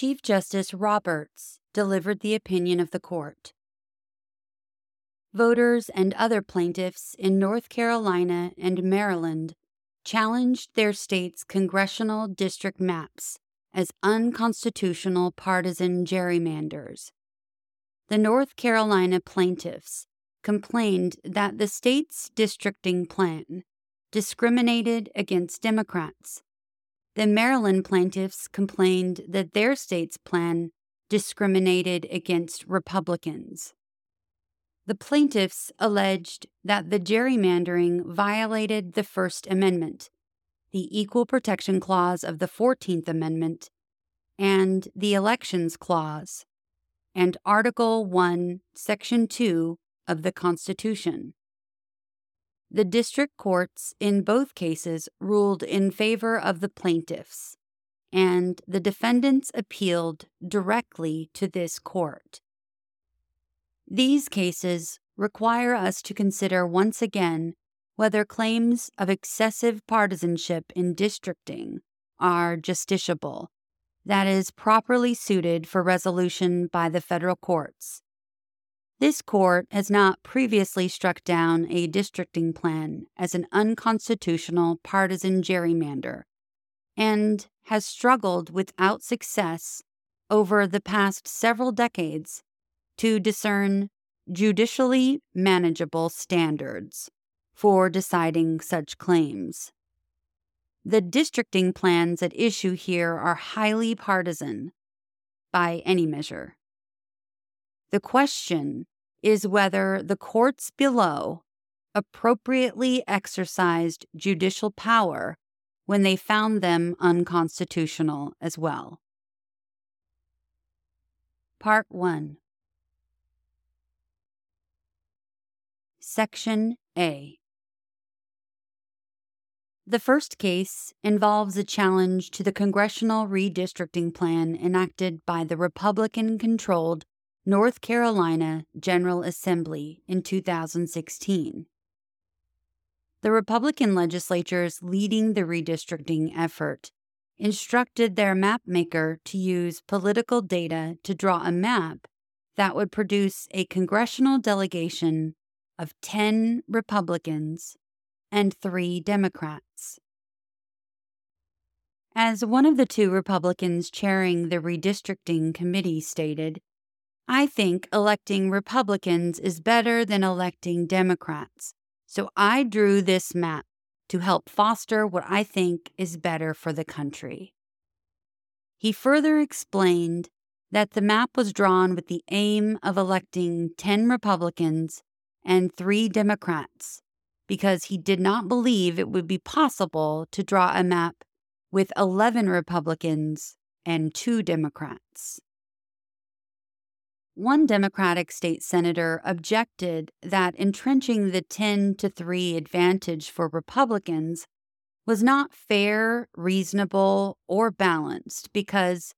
Chief Justice Roberts delivered the opinion of the court. Voters and other plaintiffs in North Carolina and Maryland challenged their state's congressional district maps as unconstitutional partisan gerrymanders. The North Carolina plaintiffs complained that the state's districting plan discriminated against Democrats. The Maryland plaintiffs complained that their state's plan discriminated against Republicans. The plaintiffs alleged that the gerrymandering violated the First Amendment, the Equal Protection Clause of the 14th Amendment, and the Elections Clause, and Article 1, Section 2 of the Constitution. The district courts in both cases ruled in favor of the plaintiffs, and the defendants appealed directly to this court. These cases require us to consider once again whether claims of excessive partisanship in districting are justiciable, that is, properly suited for resolution by the federal courts. This court has not previously struck down a districting plan as an unconstitutional partisan gerrymander and has struggled without success over the past several decades to discern judicially manageable standards for deciding such claims. The districting plans at issue here are highly partisan by any measure. The question is whether the courts below appropriately exercised judicial power when they found them unconstitutional as well. Part 1 Section A. The first case involves a challenge to the congressional redistricting plan enacted by the Republican controlled North Carolina General Assembly in 2016. The Republican legislatures leading the redistricting effort instructed their mapmaker to use political data to draw a map that would produce a congressional delegation of 10 Republicans and three Democrats. As one of the two Republicans chairing the redistricting committee stated, I think electing Republicans is better than electing Democrats, so I drew this map to help foster what I think is better for the country. He further explained that the map was drawn with the aim of electing 10 Republicans and three Democrats because he did not believe it would be possible to draw a map with 11 Republicans and two Democrats. One Democratic state senator objected that entrenching the 10 to 3 advantage for Republicans was not fair, reasonable, or balanced because,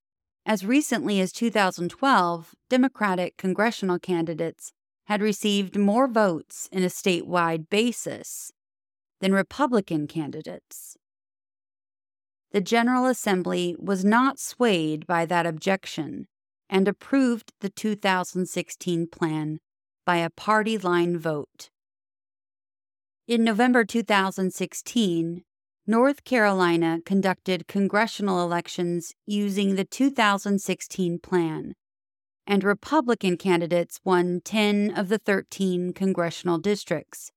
as recently as 2012, Democratic congressional candidates had received more votes in a statewide basis than Republican candidates. The General Assembly was not swayed by that objection and approved the 2016 plan by a party line vote. In November 2016, North Carolina conducted congressional elections using the 2016 plan, and Republican candidates won 10 of the 13 congressional districts.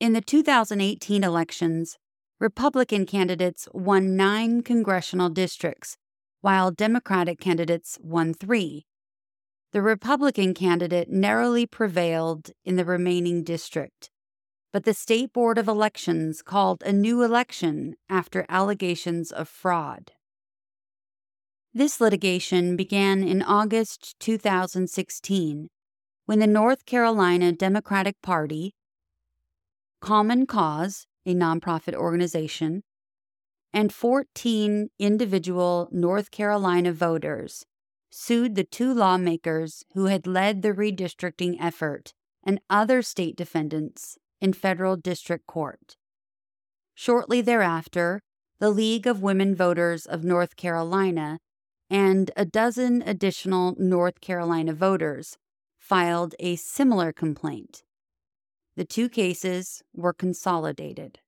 In the 2018 elections, Republican candidates won nine congressional districts, while Democratic candidates won three. The Republican candidate narrowly prevailed in the remaining district, but the State Board of Elections called a new election after allegations of fraud. This litigation began in August 2016 when the North Carolina Democratic Party, Common Cause, a nonprofit organization, and 14 individual North Carolina voters sued the two lawmakers who had led the redistricting effort and other state defendants in federal district court. Shortly thereafter, the League of Women Voters of North Carolina and a dozen additional North Carolina voters filed a similar complaint. The two cases were consolidated.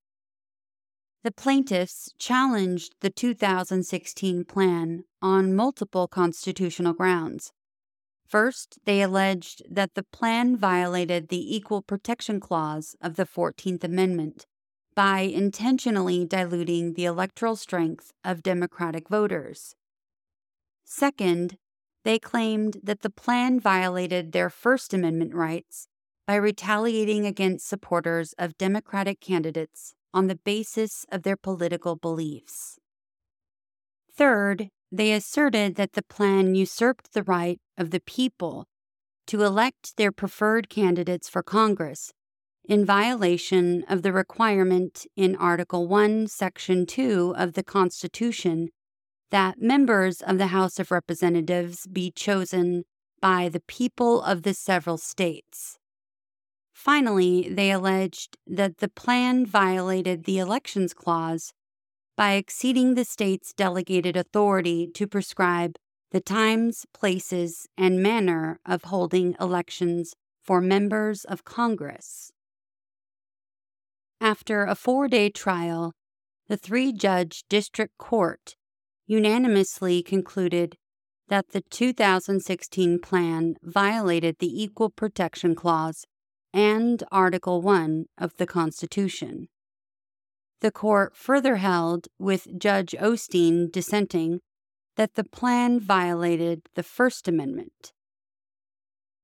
The plaintiffs challenged the 2016 plan on multiple constitutional grounds. First, they alleged that the plan violated the Equal Protection Clause of the 14th Amendment by intentionally diluting the electoral strength of Democratic voters. Second, they claimed that the plan violated their First Amendment rights by retaliating against supporters of Democratic candidates on the basis of their political beliefs. Third, they asserted that the plan usurped the right of the people to elect their preferred candidates for Congress in violation of the requirement in Article 1, Section 2 of the Constitution that members of the House of Representatives be chosen by the people of the several states. Finally, they alleged that the plan violated the Elections Clause by exceeding the state's delegated authority to prescribe the times, places, and manner of holding elections for members of Congress. After a four day trial, the three judge district court unanimously concluded that the 2016 plan violated the Equal Protection Clause and Article 1 of the Constitution. The court further held, with Judge Osteen dissenting, that the plan violated the First Amendment.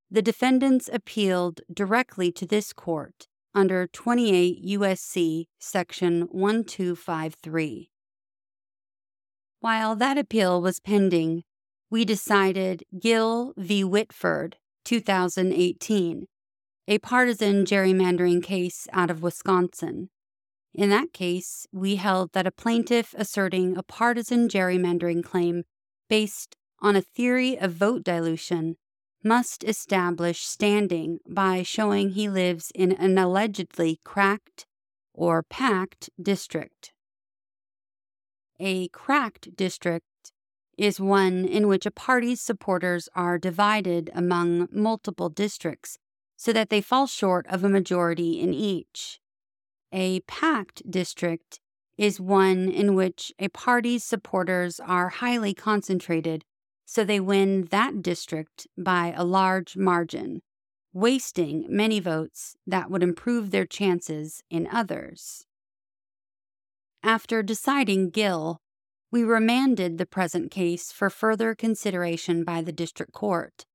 The defendants appealed directly to this court under 28 U.S.C. Section 1253. While that appeal was pending, we decided Gill v. Whitford, 2018, a partisan gerrymandering case out of Wisconsin. In that case, we held that a plaintiff asserting a partisan gerrymandering claim based on a theory of vote dilution must establish standing by showing he lives in an allegedly cracked or packed district. A cracked district is one in which a party's supporters are divided among multiple districts so that they fall short of a majority in each. A packed district is one in which a party's supporters are highly concentrated so they win that district by a large margin, wasting many votes that would improve their chances in others. After deciding Gill, we remanded the present case for further consideration by the district court.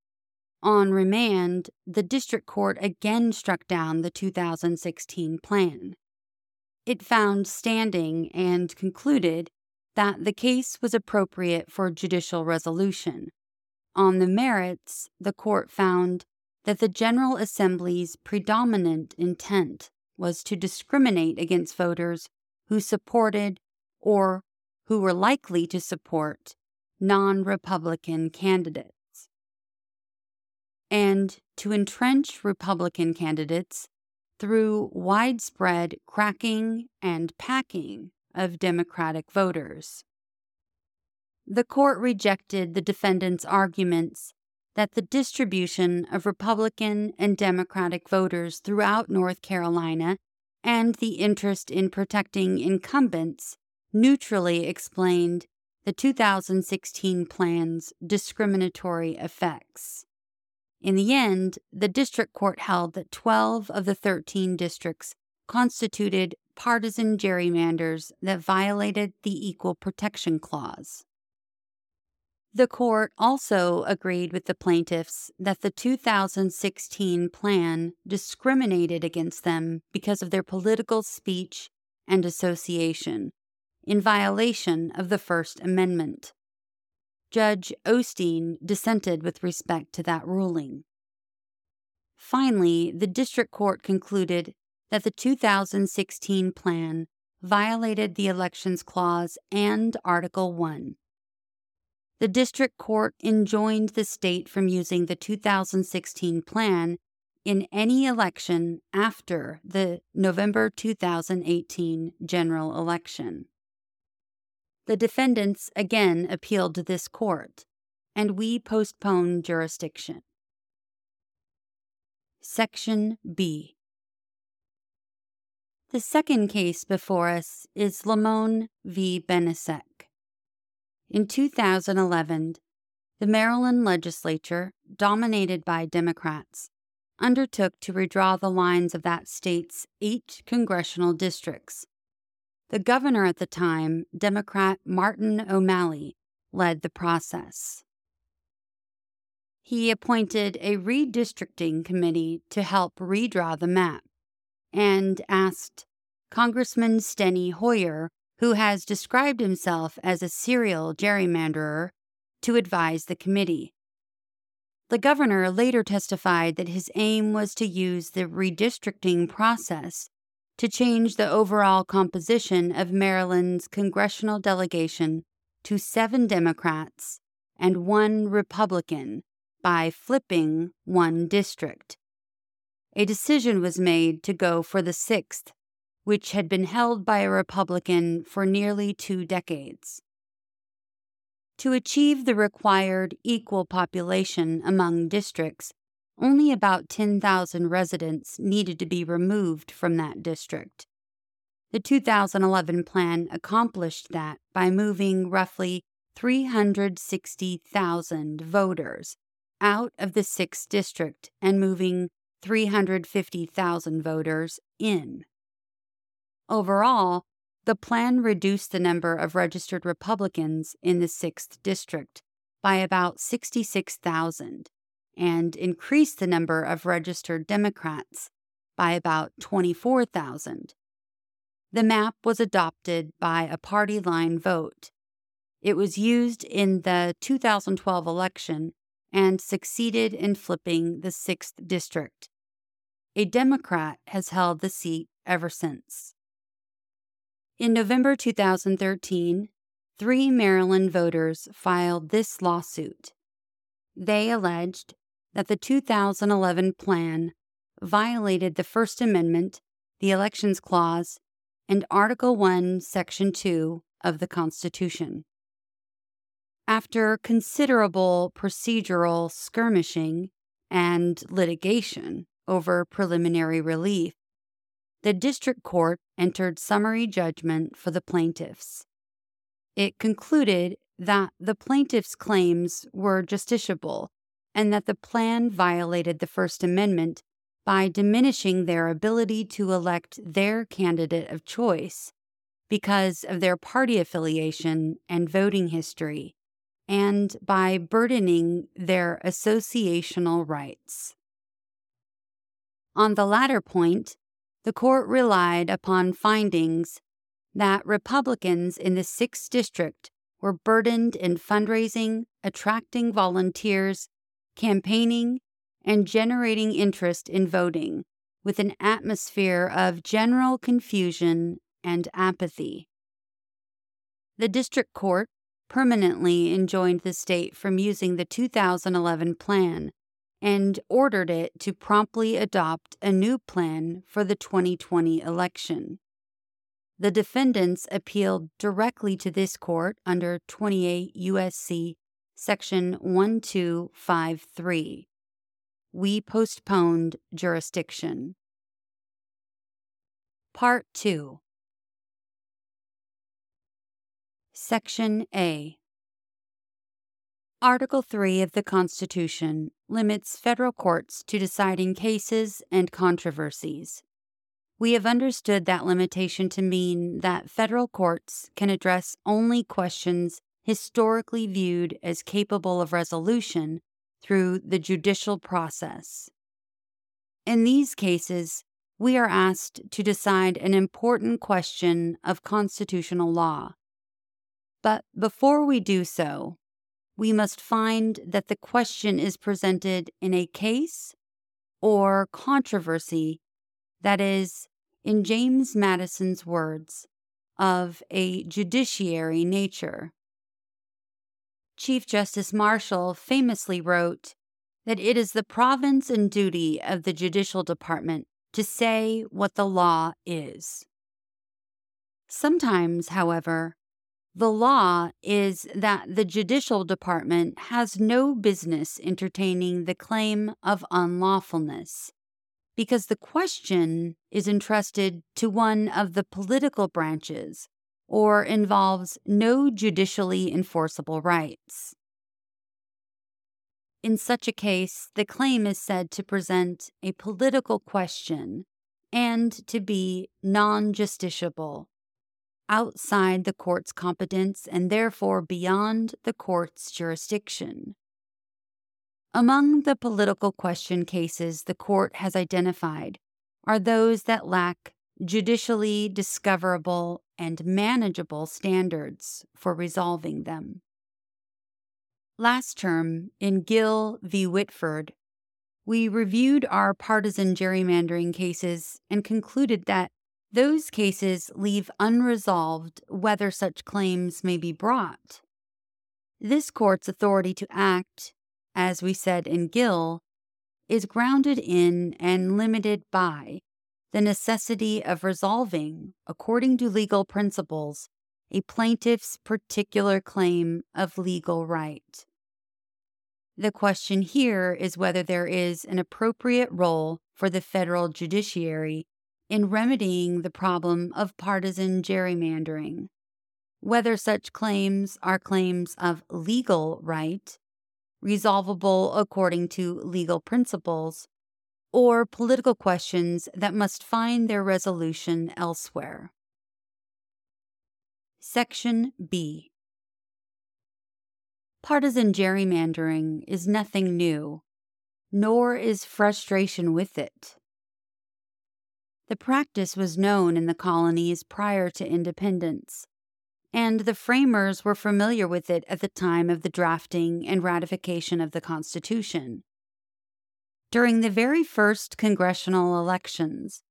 On remand, the district court again struck down the 2016 plan. It found standing and concluded that the case was appropriate for judicial resolution. On the merits, the court found that the General Assembly's predominant intent was to discriminate against voters who supported or who were likely to support non Republican candidates. And to entrench Republican candidates through widespread cracking and packing of Democratic voters. The court rejected the defendant's arguments that the distribution of Republican and Democratic voters throughout North Carolina and the interest in protecting incumbents neutrally explained the 2016 plan's discriminatory effects. In the end, the district court held that 12 of the 13 districts constituted partisan gerrymanders that violated the Equal Protection Clause. The court also agreed with the plaintiffs that the 2016 plan discriminated against them because of their political speech and association, in violation of the First Amendment. Judge Osteen dissented with respect to that ruling. Finally, the district court concluded that the 2016 plan violated the Elections Clause and Article 1. The district court enjoined the state from using the 2016 plan in any election after the November 2018 general election. The defendants again appealed to this court, and we postponed jurisdiction. Section B The second case before us is Lamone v. Benisek. In 2011, the Maryland legislature, dominated by Democrats, undertook to redraw the lines of that state's eight congressional districts. The governor at the time, Democrat Martin O'Malley, led the process. He appointed a redistricting committee to help redraw the map and asked Congressman Steny Hoyer, who has described himself as a serial gerrymanderer, to advise the committee. The governor later testified that his aim was to use the redistricting process to change the overall composition of Maryland's congressional delegation to seven Democrats and one Republican by flipping one district. A decision was made to go for the sixth, which had been held by a Republican for nearly two decades. To achieve the required equal population among districts, only about 10,000 residents needed to be removed from that district. The 2011 plan accomplished that by moving roughly 360,000 voters out of the 6th district and moving 350,000 voters in. Overall, the plan reduced the number of registered Republicans in the 6th District by about 66,000 and increased the number of registered Democrats by about 24,000. The map was adopted by a party line vote. It was used in the 2012 election and succeeded in flipping the 6th District. A Democrat has held the seat ever since. In November 2013, three Maryland voters filed this lawsuit. They alleged that the 2011 plan violated the First Amendment, the Elections Clause, and Article 1, Section 2 of the Constitution. After considerable procedural skirmishing and litigation over preliminary relief, the district court entered summary judgment for the plaintiffs. It concluded that the plaintiffs' claims were justiciable and that the plan violated the First Amendment by diminishing their ability to elect their candidate of choice because of their party affiliation and voting history, and by burdening their associational rights. On the latter point, the court relied upon findings that Republicans in the 6th District were burdened in fundraising, attracting volunteers, campaigning, and generating interest in voting, with an atmosphere of general confusion and apathy. The district court permanently enjoined the state from using the 2011 plan and ordered it to promptly adopt a new plan for the 2020 election. The defendants appealed directly to this court under 28 U.S.C. Section 1253. We postponed jurisdiction. Part 2 Section A Article 3 of the Constitution limits federal courts to deciding cases and controversies. We have understood that limitation to mean that federal courts can address only questions historically viewed as capable of resolution through the judicial process. In these cases, we are asked to decide an important question of constitutional law. But before we do so, we must find that the question is presented in a case or controversy that is, in James Madison's words, of a judiciary nature. Chief Justice Marshall famously wrote that it is the province and duty of the judicial department to say what the law is. Sometimes, however, The law is that the Judicial Department has no business entertaining the claim of unlawfulness because the question is entrusted to one of the political branches or involves no judicially enforceable rights. In such a case, the claim is said to present a political question and to be non justiciable, outside the court's competence and therefore beyond the court's jurisdiction. Among the political question cases the court has identified are those that lack judicially discoverable and manageable standards for resolving them. Last term, in Gill v. Whitford, we reviewed our partisan gerrymandering cases and concluded that those cases leave unresolved whether such claims may be brought. This court's authority to act as we said in Gill, is grounded in and limited by the necessity of resolving, according to legal principles, a plaintiff's particular claim of legal right. The question here is whether there is an appropriate role for the federal judiciary in remedying the problem of partisan gerrymandering, whether such claims are claims of legal right resolvable according to legal principles, or political questions that must find their resolution elsewhere. Section B Partisan gerrymandering is nothing new, nor is frustration with it. The practice was known in the colonies prior to independence and the framers were familiar with it at the time of the drafting and ratification of the Constitution. During the very first congressional elections,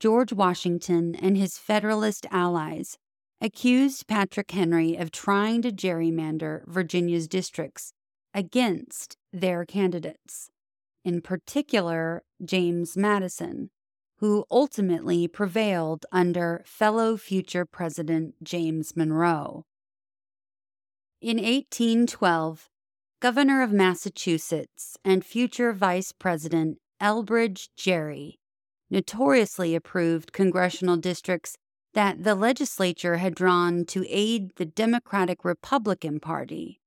George Washington and his Federalist allies accused Patrick Henry of trying to gerrymander Virginia's districts against their candidates, in particular James Madison, who ultimately prevailed under fellow future President James Monroe. In 1812, Governor of Massachusetts and future Vice President Elbridge Gerry notoriously approved congressional districts that the legislature had drawn to aid the Democratic Republican Party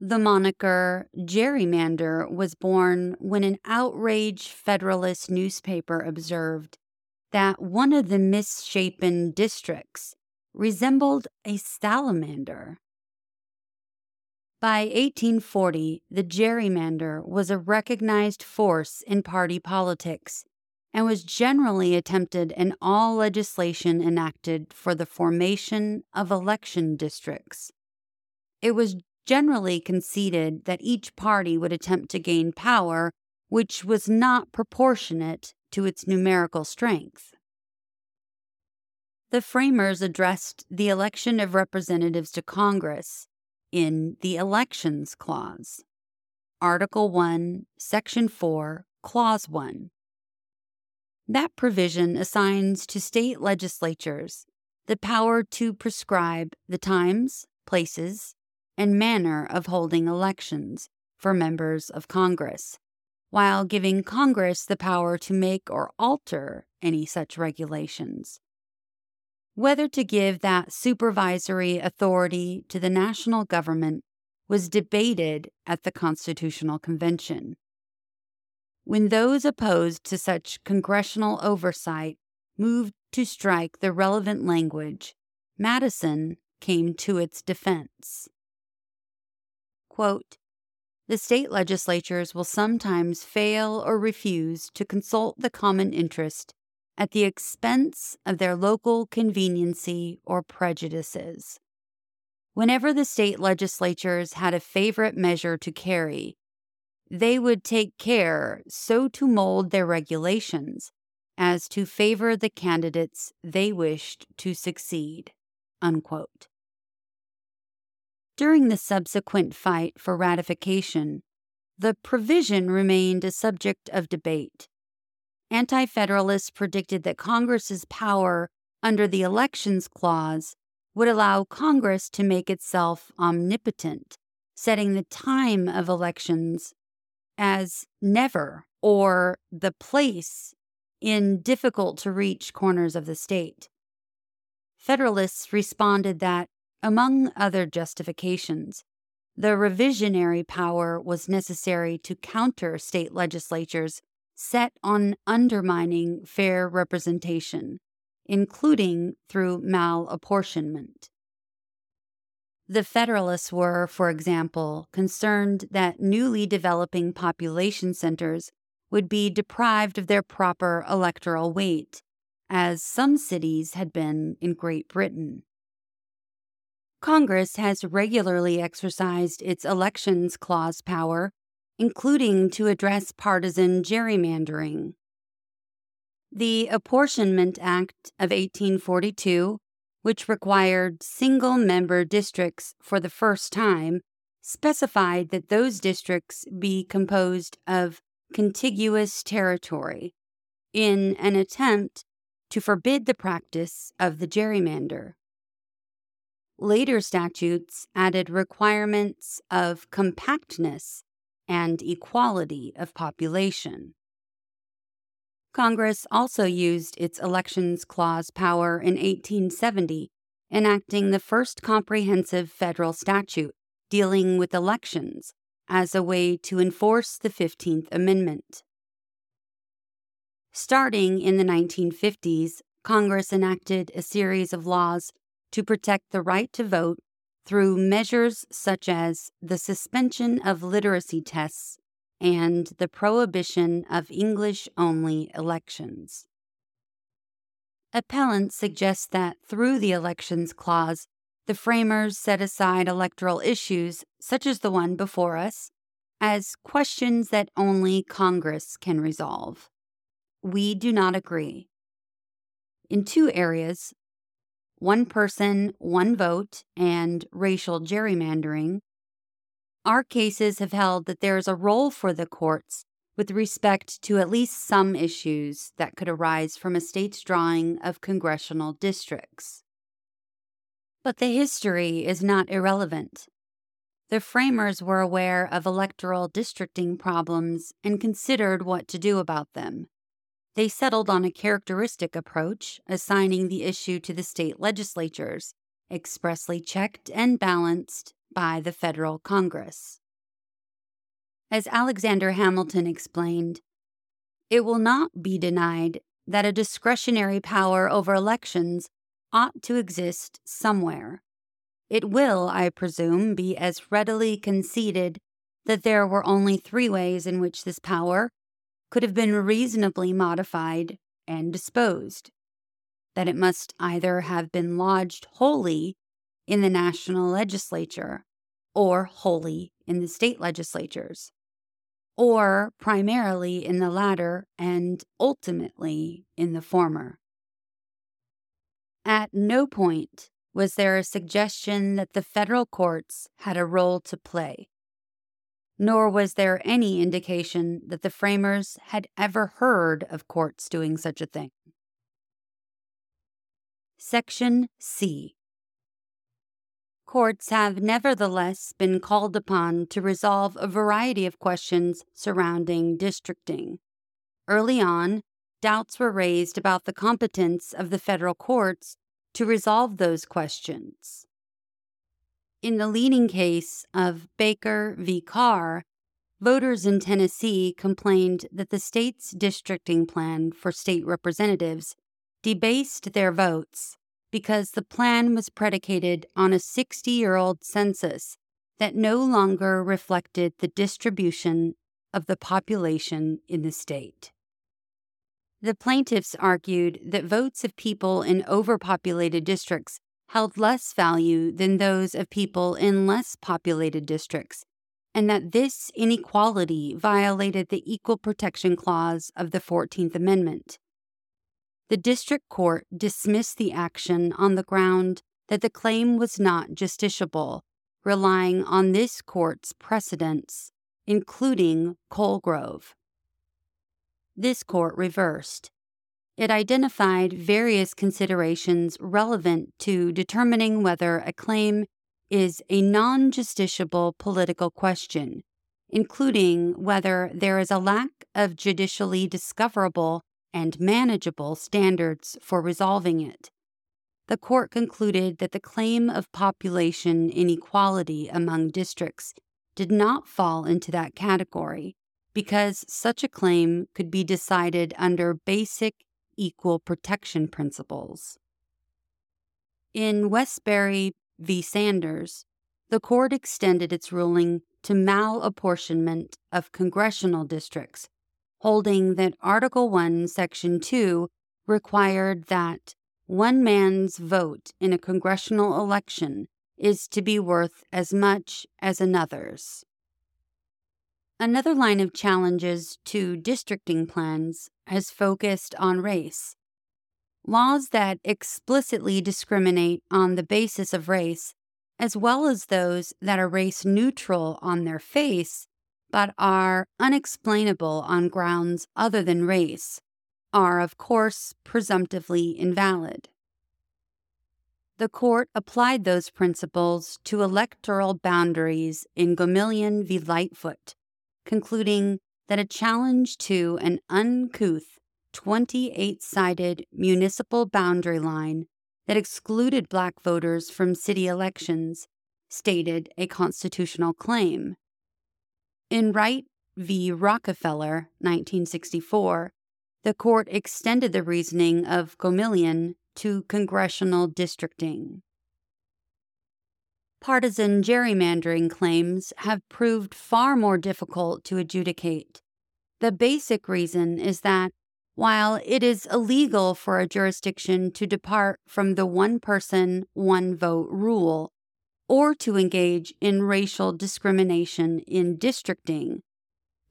the moniker gerrymander was born when an outraged Federalist newspaper observed that one of the misshapen districts resembled a salamander. By 1840, the gerrymander was a recognized force in party politics and was generally attempted in all legislation enacted for the formation of election districts. It was generally conceded that each party would attempt to gain power which was not proportionate to its numerical strength. The framers addressed the election of representatives to Congress in the Elections Clause, Article 1, Section 4, Clause 1. That provision assigns to state legislatures the power to prescribe the times, places, and manner of holding elections for members of Congress, while giving Congress the power to make or alter any such regulations. Whether to give that supervisory authority to the national government was debated at the Constitutional Convention. When those opposed to such congressional oversight moved to strike the relevant language, Madison came to its defense. Quote, the state legislatures will sometimes fail or refuse to consult the common interest at the expense of their local conveniency or prejudices. Whenever the state legislatures had a favorite measure to carry, they would take care so to mold their regulations as to favor the candidates they wished to succeed. Unquote. During the subsequent fight for ratification, the provision remained a subject of debate. Anti Federalists predicted that Congress's power under the Elections Clause would allow Congress to make itself omnipotent, setting the time of elections as never or the place in difficult to reach corners of the state. Federalists responded that, among other justifications, the revisionary power was necessary to counter state legislatures set on undermining fair representation, including through malapportionment. The Federalists were, for example, concerned that newly developing population centers would be deprived of their proper electoral weight, as some cities had been in Great Britain. Congress has regularly exercised its Elections Clause power, including to address partisan gerrymandering. The Apportionment Act of 1842 which required single member districts for the first time, specified that those districts be composed of contiguous territory in an attempt to forbid the practice of the gerrymander. Later statutes added requirements of compactness and equality of population. Congress also used its Elections Clause power in 1870, enacting the first comprehensive federal statute dealing with elections as a way to enforce the 15th Amendment. Starting in the 1950s, Congress enacted a series of laws to protect the right to vote through measures such as the suspension of literacy tests and the prohibition of English only elections. Appellants suggest that through the Elections Clause, the framers set aside electoral issues, such as the one before us, as questions that only Congress can resolve. We do not agree. In two areas, one person, one vote, and racial gerrymandering, our cases have held that there is a role for the courts with respect to at least some issues that could arise from a state's drawing of congressional districts. But the history is not irrelevant. The framers were aware of electoral districting problems and considered what to do about them. They settled on a characteristic approach, assigning the issue to the state legislatures, expressly checked and balanced by the federal Congress. As Alexander Hamilton explained, it will not be denied that a discretionary power over elections ought to exist somewhere. It will, I presume, be as readily conceded that there were only three ways in which this power could have been reasonably modified and disposed that it must either have been lodged wholly in the national legislature or wholly in the state legislatures, or primarily in the latter and ultimately in the former. At no point was there a suggestion that the federal courts had a role to play, nor was there any indication that the framers had ever heard of courts doing such a thing. Section C courts have nevertheless been called upon to resolve a variety of questions surrounding districting. Early on, doubts were raised about the competence of the federal courts to resolve those questions. In the leading case of Baker v. Carr, voters in Tennessee complained that the state's districting plan for state representatives debased their votes because the plan was predicated on a 60 year old census that no longer reflected the distribution of the population in the state. The plaintiffs argued that votes of people in overpopulated districts held less value than those of people in less populated districts, and that this inequality violated the Equal Protection Clause of the 14th Amendment the district court dismissed the action on the ground that the claim was not justiciable, relying on this court's precedents, including Colegrove. This court reversed. It identified various considerations relevant to determining whether a claim is a non justiciable political question, including whether there is a lack of judicially discoverable and manageable standards for resolving it. The court concluded that the claim of population inequality among districts did not fall into that category because such a claim could be decided under basic equal protection principles. In Wesberry v. Sanders, the court extended its ruling to malapportionment of congressional districts, holding that Article 1, Section 2 required that one man's vote in a congressional election is to be worth as much as another's. Another line of challenges to districting plans has focused on race. Laws that explicitly discriminate on the basis of race, as well as those that are race neutral on their face, but are unexplainable on grounds other than race, are, of course, presumptively invalid. The court applied those principles to electoral boundaries in Gomillion v. Lightfoot, concluding that a challenge to an uncouth 28 sided municipal boundary line that excluded black voters from city elections stated a constitutional claim. In Wright v. Rockefeller, 1964, the court extended the reasoning of Gomillion to congressional districting. Partisan gerrymandering claims have proved far more difficult to adjudicate. The basic reason is that while it is illegal for a jurisdiction to depart from the one person, one vote rule, or to engage in racial discrimination in districting,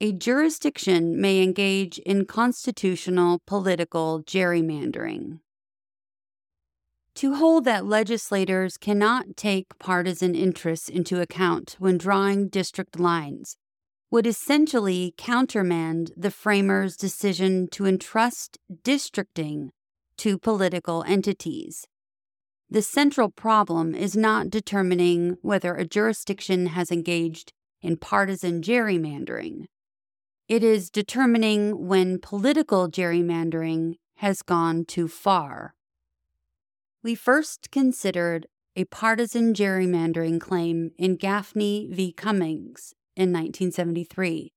a jurisdiction may engage in constitutional political gerrymandering. To hold that legislators cannot take partisan interests into account when drawing district lines would essentially countermand the framers' decision to entrust districting to political entities. The central problem is not determining whether a jurisdiction has engaged in partisan gerrymandering. It is determining when political gerrymandering has gone too far we first considered a partisan gerrymandering claim in Gaffney v. Cummings in 1973.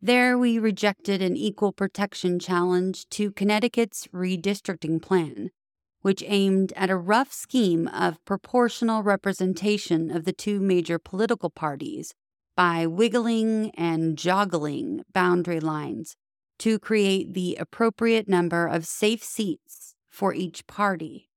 There, we rejected an equal protection challenge to Connecticut's redistricting plan, which aimed at a rough scheme of proportional representation of the two major political parties by wiggling and joggling boundary lines to create the appropriate number of safe seats for each party.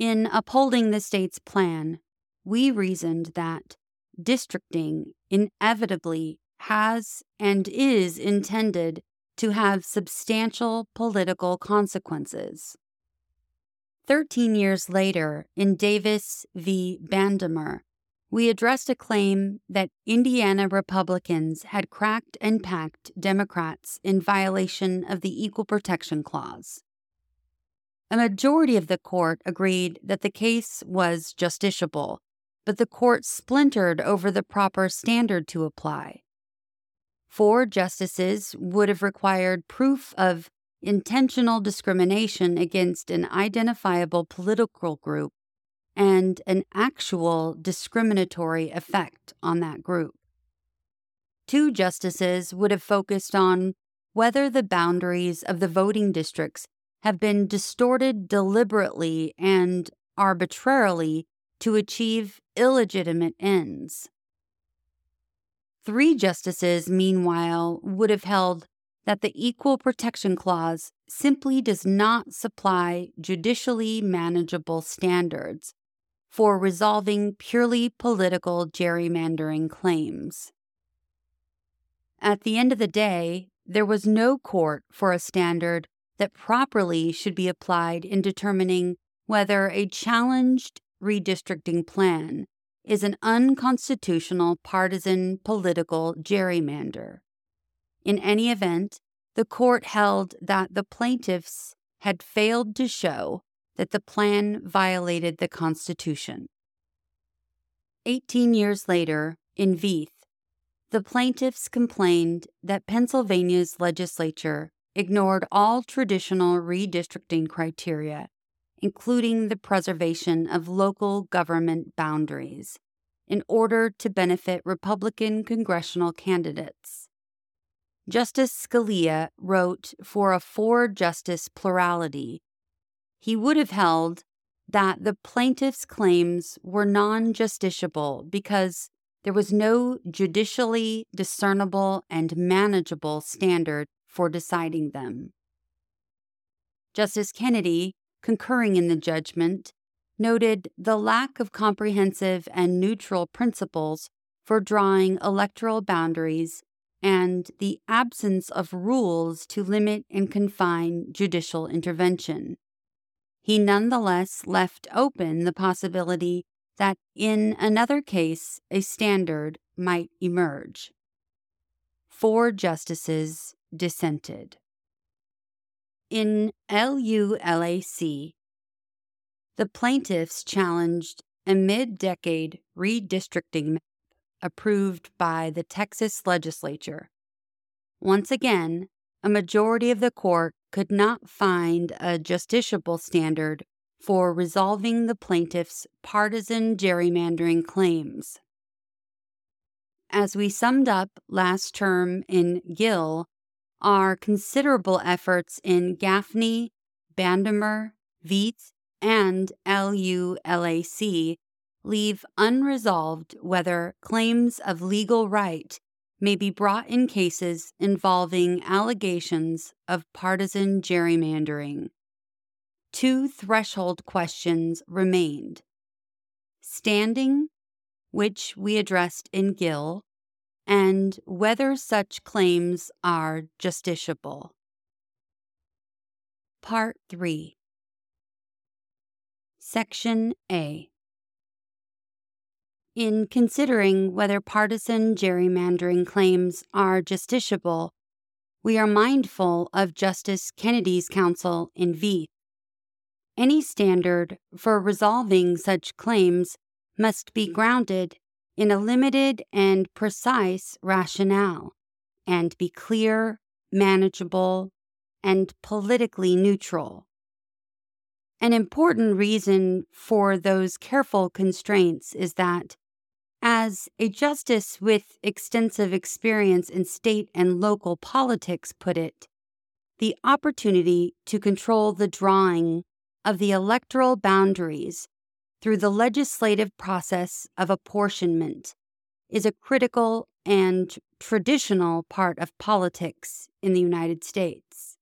In upholding the state's plan, we reasoned that districting inevitably has and is intended to have substantial political consequences. Thirteen years later, in Davis v. Bandemer, we addressed a claim that Indiana Republicans had cracked and packed Democrats in violation of the Equal Protection Clause. A majority of the court agreed that the case was justiciable, but the court splintered over the proper standard to apply. Four justices would have required proof of intentional discrimination against an identifiable political group and an actual discriminatory effect on that group. Two justices would have focused on whether the boundaries of the voting districts have been distorted deliberately and arbitrarily to achieve illegitimate ends. Three justices, meanwhile, would have held that the Equal Protection Clause simply does not supply judicially manageable standards for resolving purely political gerrymandering claims. At the end of the day, there was no court for a standard that properly should be applied in determining whether a challenged redistricting plan is an unconstitutional partisan political gerrymander. In any event, the court held that the plaintiffs had failed to show that the plan violated the Constitution. Eighteen years later, in Vieth, the plaintiffs complained that Pennsylvania's legislature ignored all traditional redistricting criteria, including the preservation of local government boundaries, in order to benefit Republican congressional candidates. Justice Scalia wrote for a four justice plurality. He would have held that the plaintiff's claims were non justiciable because there was no judicially discernible and manageable standard for deciding them. Justice Kennedy, concurring in the judgment, noted the lack of comprehensive and neutral principles for drawing electoral boundaries and the absence of rules to limit and confine judicial intervention. He nonetheless left open the possibility that in another case a standard might emerge. Four justices dissented. In LULAC, the plaintiffs challenged a mid decade redistricting map approved by the Texas legislature. Once again, a majority of the court could not find a justiciable standard for resolving the plaintiff's partisan gerrymandering claims. As we summed up last term in Gill, our considerable efforts in Gaffney, Bandemer, Vieth, and LULAC leave unresolved whether claims of legal right may be brought in cases involving allegations of partisan gerrymandering. Two threshold questions remained standing, which we addressed in Gill, and whether such claims are justiciable. Part 3 Section A in considering whether partisan gerrymandering claims are justiciable, we are mindful of Justice Kennedy's counsel in V. Any standard for resolving such claims must be grounded in a limited and precise rationale and be clear, manageable, and politically neutral. An important reason for those careful constraints is that as a justice with extensive experience in state and local politics put it, the opportunity to control the drawing of the electoral boundaries through the legislative process of apportionment is a critical and traditional part of politics in the United States.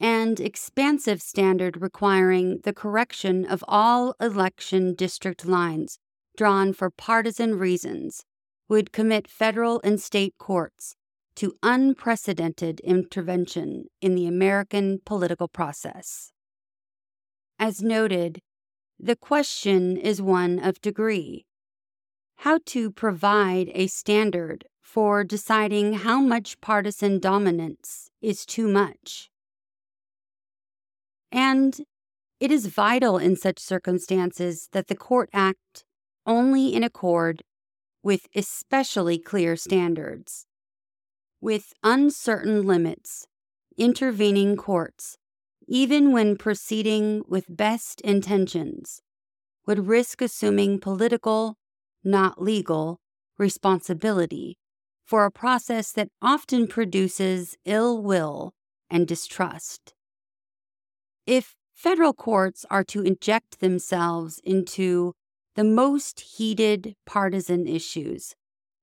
And expansive standard requiring the correction of all election district lines drawn for partisan reasons would commit federal and state courts to unprecedented intervention in the American political process. As noted, the question is one of degree. How to provide a standard for deciding how much partisan dominance is too much. And it is vital in such circumstances that the court act only in accord with especially clear standards. With uncertain limits, intervening courts, even when proceeding with best intentions, would risk assuming political, not legal, responsibility for a process that often produces ill will and distrust. If federal courts are to inject themselves into the most heated partisan issues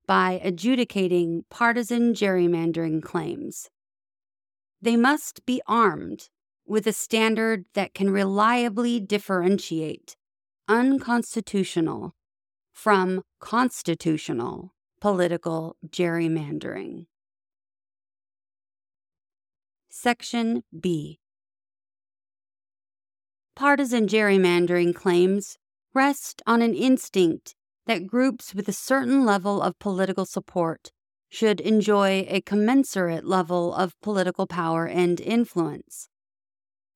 by adjudicating partisan gerrymandering claims. They must be armed with a standard that can reliably differentiate unconstitutional from constitutional political gerrymandering. Section B Partisan gerrymandering claims rest on an instinct that groups with a certain level of political support should enjoy a commensurate level of political power and influence.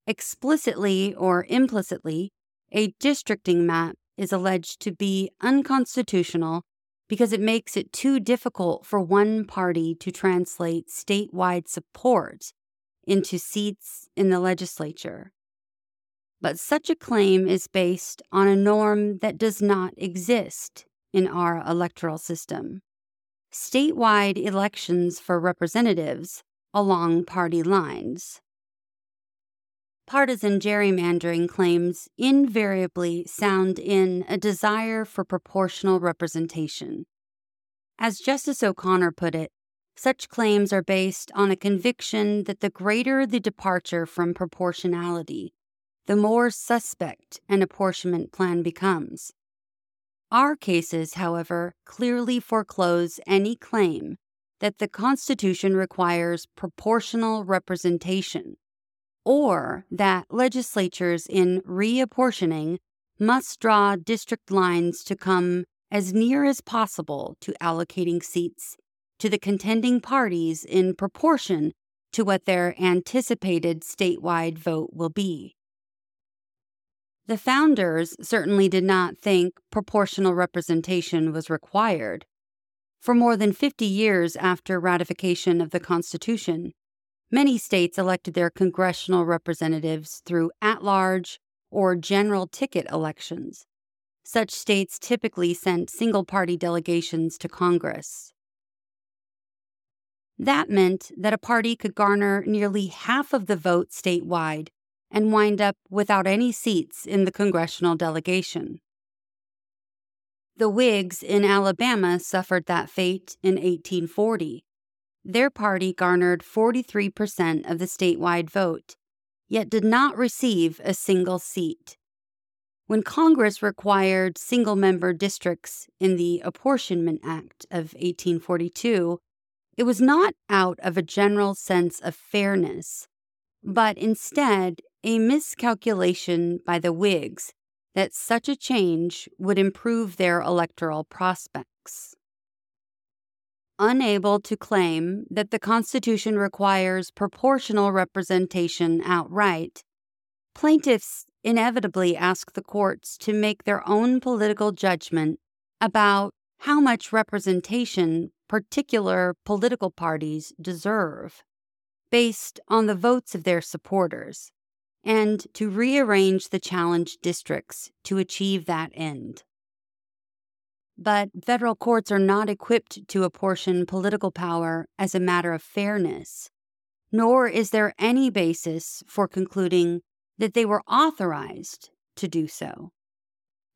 Explicitly or implicitly, a districting map is alleged to be unconstitutional because it makes it too difficult for one party to translate statewide support into seats in the legislature. But such a claim is based on a norm that does not exist in our electoral system statewide elections for representatives along party lines. Partisan gerrymandering claims invariably sound in a desire for proportional representation. As Justice O'Connor put it, such claims are based on a conviction that the greater the departure from proportionality, the more suspect an apportionment plan becomes. Our cases, however, clearly foreclose any claim that the Constitution requires proportional representation or that legislatures in reapportioning must draw district lines to come as near as possible to allocating seats to the contending parties in proportion to what their anticipated statewide vote will be. The founders certainly did not think proportional representation was required. For more than 50 years after ratification of the Constitution, many states elected their congressional representatives through at large or general ticket elections. Such states typically sent single party delegations to Congress. That meant that a party could garner nearly half of the vote statewide and wind up without any seats in the congressional delegation. The Whigs in Alabama suffered that fate in 1840. Their party garnered 43% of the statewide vote, yet did not receive a single seat. When Congress required single member districts in the Apportionment Act of 1842, it was not out of a general sense of fairness, but instead a miscalculation by the Whigs that such a change would improve their electoral prospects. Unable to claim that the Constitution requires proportional representation outright, plaintiffs inevitably ask the courts to make their own political judgment about how much representation particular political parties deserve, based on the votes of their supporters and to rearrange the challenged districts to achieve that end. But federal courts are not equipped to apportion political power as a matter of fairness, nor is there any basis for concluding that they were authorized to do so.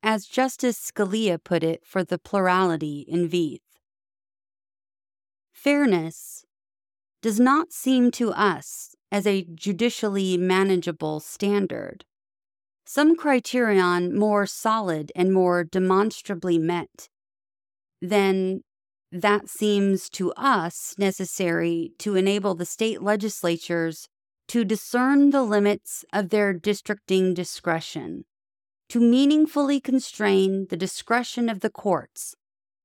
As Justice Scalia put it for the plurality in Vieth, fairness does not seem to us as a judicially manageable standard. Some criterion more solid and more demonstrably met, then that seems to us necessary to enable the state legislatures to discern the limits of their districting discretion, to meaningfully constrain the discretion of the courts,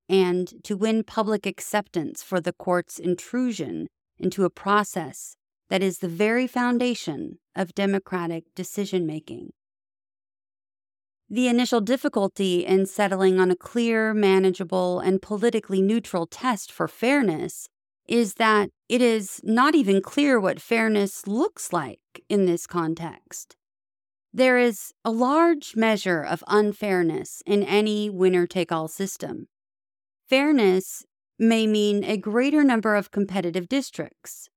and to win public acceptance for the court's intrusion into a process that is the very foundation of democratic decision making. The initial difficulty in settling on a clear, manageable, and politically neutral test for fairness is that it is not even clear what fairness looks like in this context. There is a large measure of unfairness in any winner take all system. Fairness may mean a greater number of competitive districts,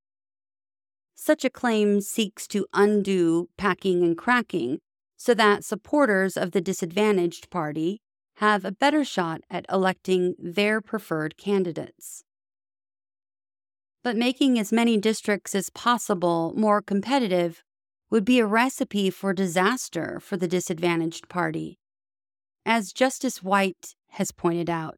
such a claim seeks to undo packing and cracking so that supporters of the disadvantaged party have a better shot at electing their preferred candidates. But making as many districts as possible more competitive would be a recipe for disaster for the disadvantaged party. As Justice White has pointed out,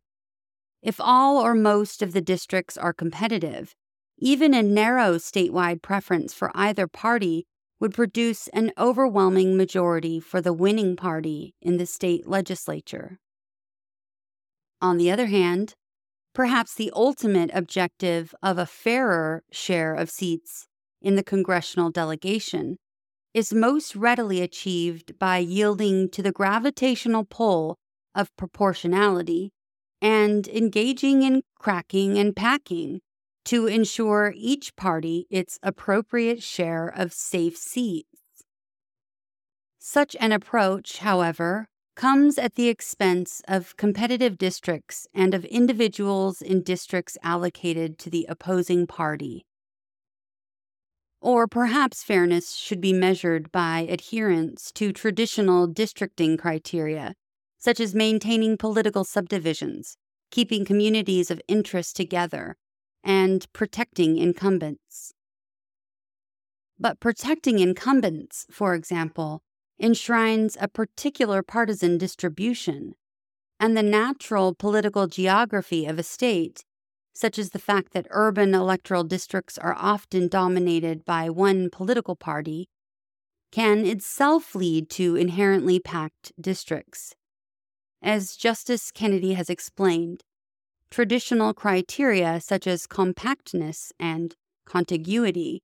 if all or most of the districts are competitive, even a narrow statewide preference for either party would produce an overwhelming majority for the winning party in the state legislature. On the other hand, perhaps the ultimate objective of a fairer share of seats in the congressional delegation is most readily achieved by yielding to the gravitational pull of proportionality and engaging in cracking and packing to ensure each party its appropriate share of safe seats. Such an approach, however, comes at the expense of competitive districts and of individuals in districts allocated to the opposing party. Or perhaps fairness should be measured by adherence to traditional districting criteria, such as maintaining political subdivisions, keeping communities of interest together, and protecting incumbents. But protecting incumbents, for example, enshrines a particular partisan distribution, and the natural political geography of a state such as the fact that urban electoral districts are often dominated by one political party, can itself lead to inherently packed districts. As Justice Kennedy has explained, traditional criteria such as compactness and contiguity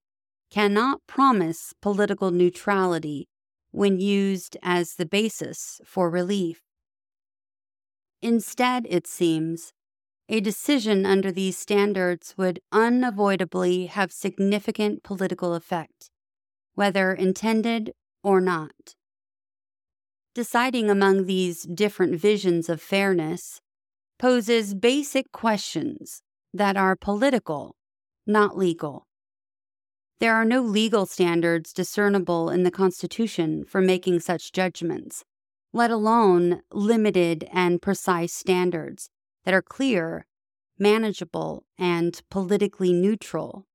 cannot promise political neutrality when used as the basis for relief. Instead, it seems, a decision under these standards would unavoidably have significant political effect, whether intended or not. Deciding among these different visions of fairness poses basic questions that are political, not legal. There are no legal standards discernible in the Constitution for making such judgments, let alone limited and precise standards that are clear, manageable, and politically neutral.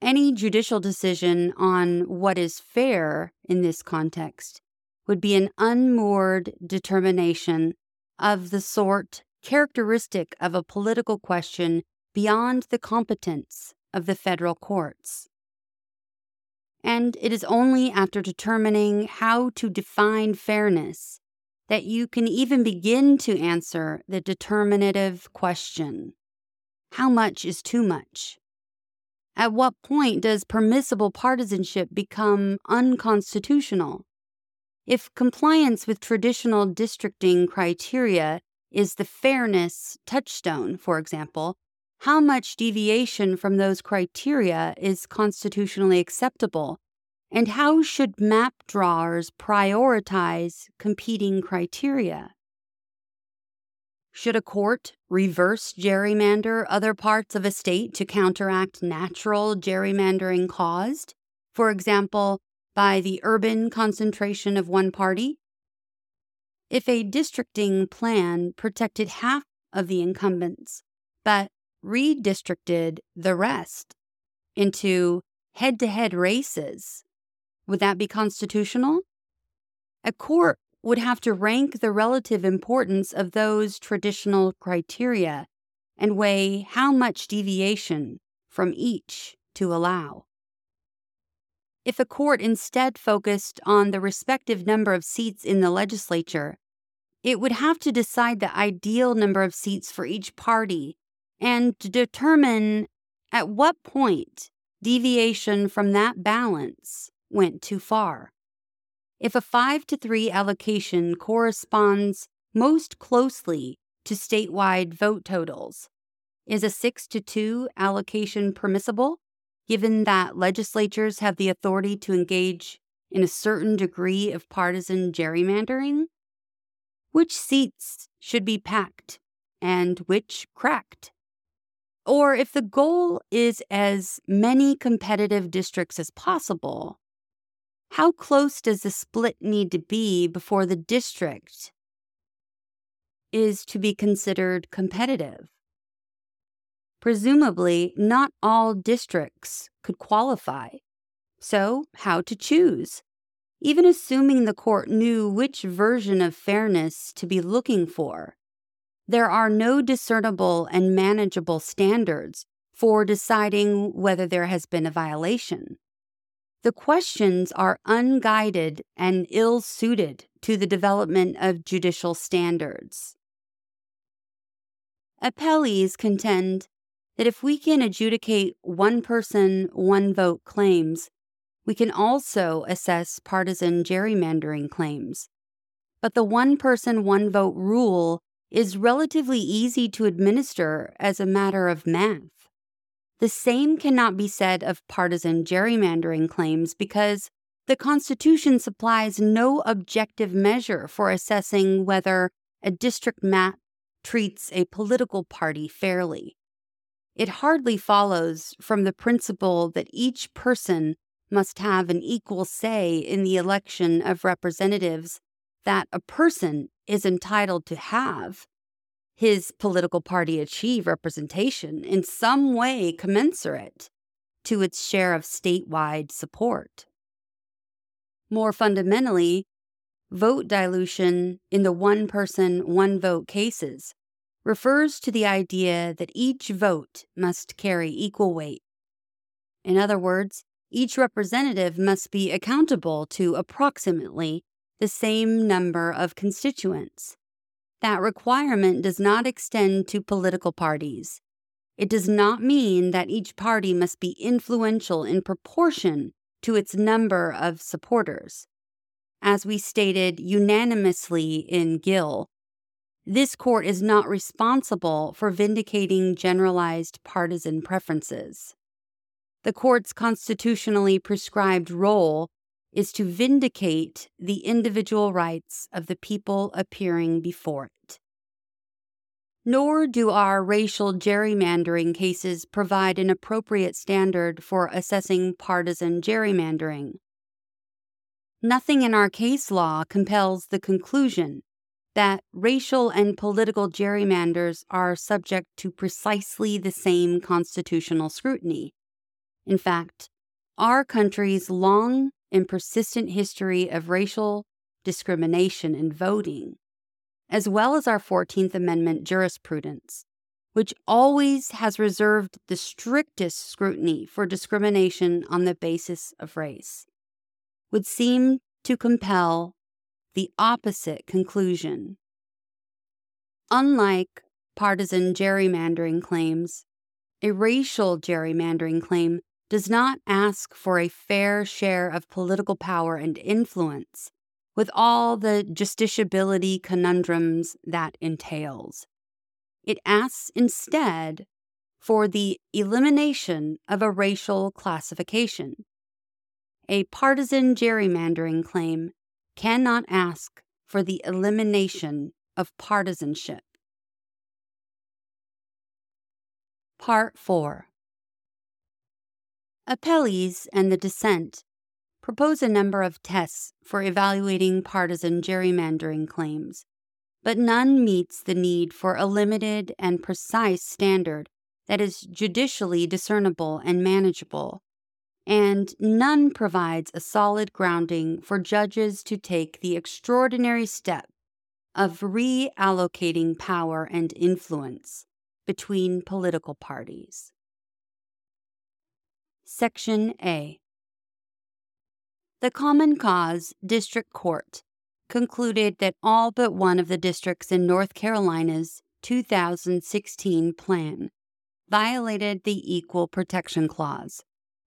Any judicial decision on what is fair in this context would be an unmoored determination of the sort characteristic of a political question beyond the competence of the federal courts. And it is only after determining how to define fairness that you can even begin to answer the determinative question How much is too much? At what point does permissible partisanship become unconstitutional? If compliance with traditional districting criteria is the fairness touchstone, for example, how much deviation from those criteria is constitutionally acceptable and how should map drawers prioritize competing criteria? Should a court reverse gerrymander other parts of a state to counteract natural gerrymandering caused, for example, by the urban concentration of one party? If a districting plan protected half of the incumbents, but redistricted the rest into head to head races would that be constitutional? A court would have to rank the relative importance of those traditional criteria and weigh how much deviation from each to allow. If a court instead focused on the respective number of seats in the legislature, it would have to decide the ideal number of seats for each party and to determine at what point deviation from that balance went too far. If a 5 to 3 allocation corresponds most closely to statewide vote totals, is a 6 to 2 allocation permissible, given that legislatures have the authority to engage in a certain degree of partisan gerrymandering? Which seats should be packed and which cracked? Or if the goal is as many competitive districts as possible, how close does the split need to be before the district is to be considered competitive? Presumably, not all districts could qualify. So, how to choose? Even assuming the court knew which version of fairness to be looking for, there are no discernible and manageable standards for deciding whether there has been a violation. The questions are unguided and ill suited to the development of judicial standards. Appellees contend that if we can adjudicate one person, one vote claims, we can also assess partisan gerrymandering claims. But the one person, one vote rule is relatively easy to administer as a matter of math. The same cannot be said of partisan gerrymandering claims because the Constitution supplies no objective measure for assessing whether a district map treats a political party fairly. It hardly follows from the principle that each person must have an equal say in the election of representatives that a person is entitled to have his political party achieve representation in some way commensurate to its share of statewide support. More fundamentally, vote dilution in the one person, one vote cases refers to the idea that each vote must carry equal weight. In other words, each representative must be accountable to approximately the same number of constituents. That requirement does not extend to political parties. It does not mean that each party must be influential in proportion to its number of supporters. As we stated unanimously in Gill, this court is not responsible for vindicating generalized partisan preferences. The court's constitutionally prescribed role is to vindicate the individual rights of the people appearing before it. Nor do our racial gerrymandering cases provide an appropriate standard for assessing partisan gerrymandering. Nothing in our case law compels the conclusion that racial and political gerrymanders are subject to precisely the same constitutional scrutiny. In fact, our country's long and persistent history of racial discrimination in voting, as well as our 14th Amendment jurisprudence, which always has reserved the strictest scrutiny for discrimination on the basis of race, would seem to compel the opposite conclusion. Unlike partisan gerrymandering claims, a racial gerrymandering claim does not ask for a fair share of political power and influence, with all the justiciability conundrums that entails. It asks instead for the elimination of a racial classification. A partisan gerrymandering claim cannot ask for the elimination of partisanship. Part 4 Appellees and the dissent propose a number of tests for evaluating partisan gerrymandering claims, but none meets the need for a limited and precise standard that is judicially discernible and manageable, and none provides a solid grounding for judges to take the extraordinary step of reallocating power and influence between political parties. Section A The Common Cause District Court concluded that all but one of the districts in North Carolina's 2016 plan violated the Equal Protection Clause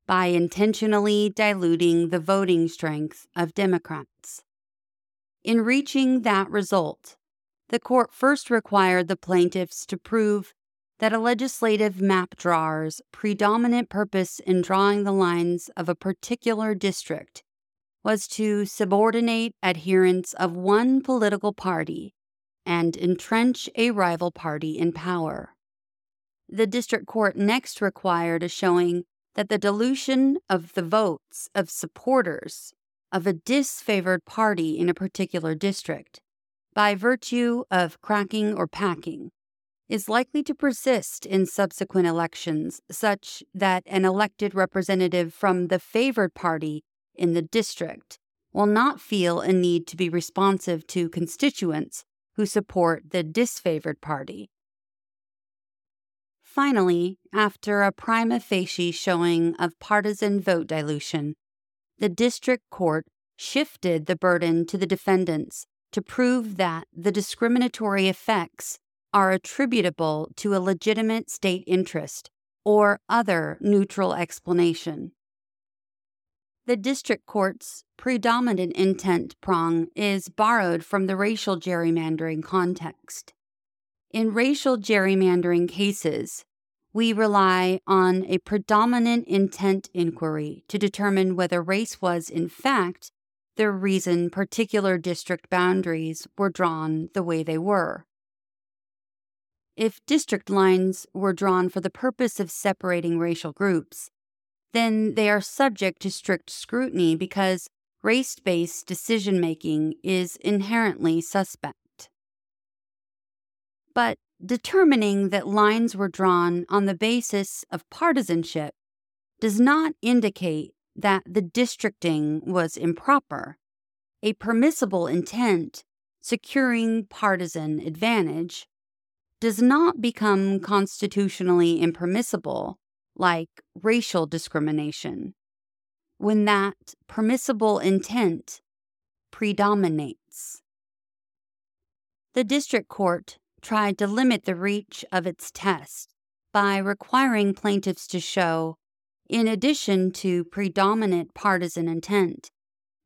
by intentionally diluting the voting strength of Democrats. In reaching that result, the court first required the plaintiffs to prove that a legislative map drawer's predominant purpose in drawing the lines of a particular district was to subordinate adherents of one political party and entrench a rival party in power. The district court next required a showing that the dilution of the votes of supporters of a disfavored party in a particular district, by virtue of cracking or packing, is likely to persist in subsequent elections, such that an elected representative from the favored party in the district will not feel a need to be responsive to constituents who support the disfavored party. Finally, after a prima facie showing of partisan vote dilution, the district court shifted the burden to the defendants to prove that the discriminatory effects are attributable to a legitimate state interest or other neutral explanation. The district court's predominant intent prong is borrowed from the racial gerrymandering context. In racial gerrymandering cases, we rely on a predominant intent inquiry to determine whether race was, in fact, the reason particular district boundaries were drawn the way they were. If district lines were drawn for the purpose of separating racial groups, then they are subject to strict scrutiny because race based decision making is inherently suspect. But determining that lines were drawn on the basis of partisanship does not indicate that the districting was improper. A permissible intent securing partisan advantage does not become constitutionally impermissible, like racial discrimination, when that permissible intent predominates. The district court tried to limit the reach of its test by requiring plaintiffs to show, in addition to predominant partisan intent,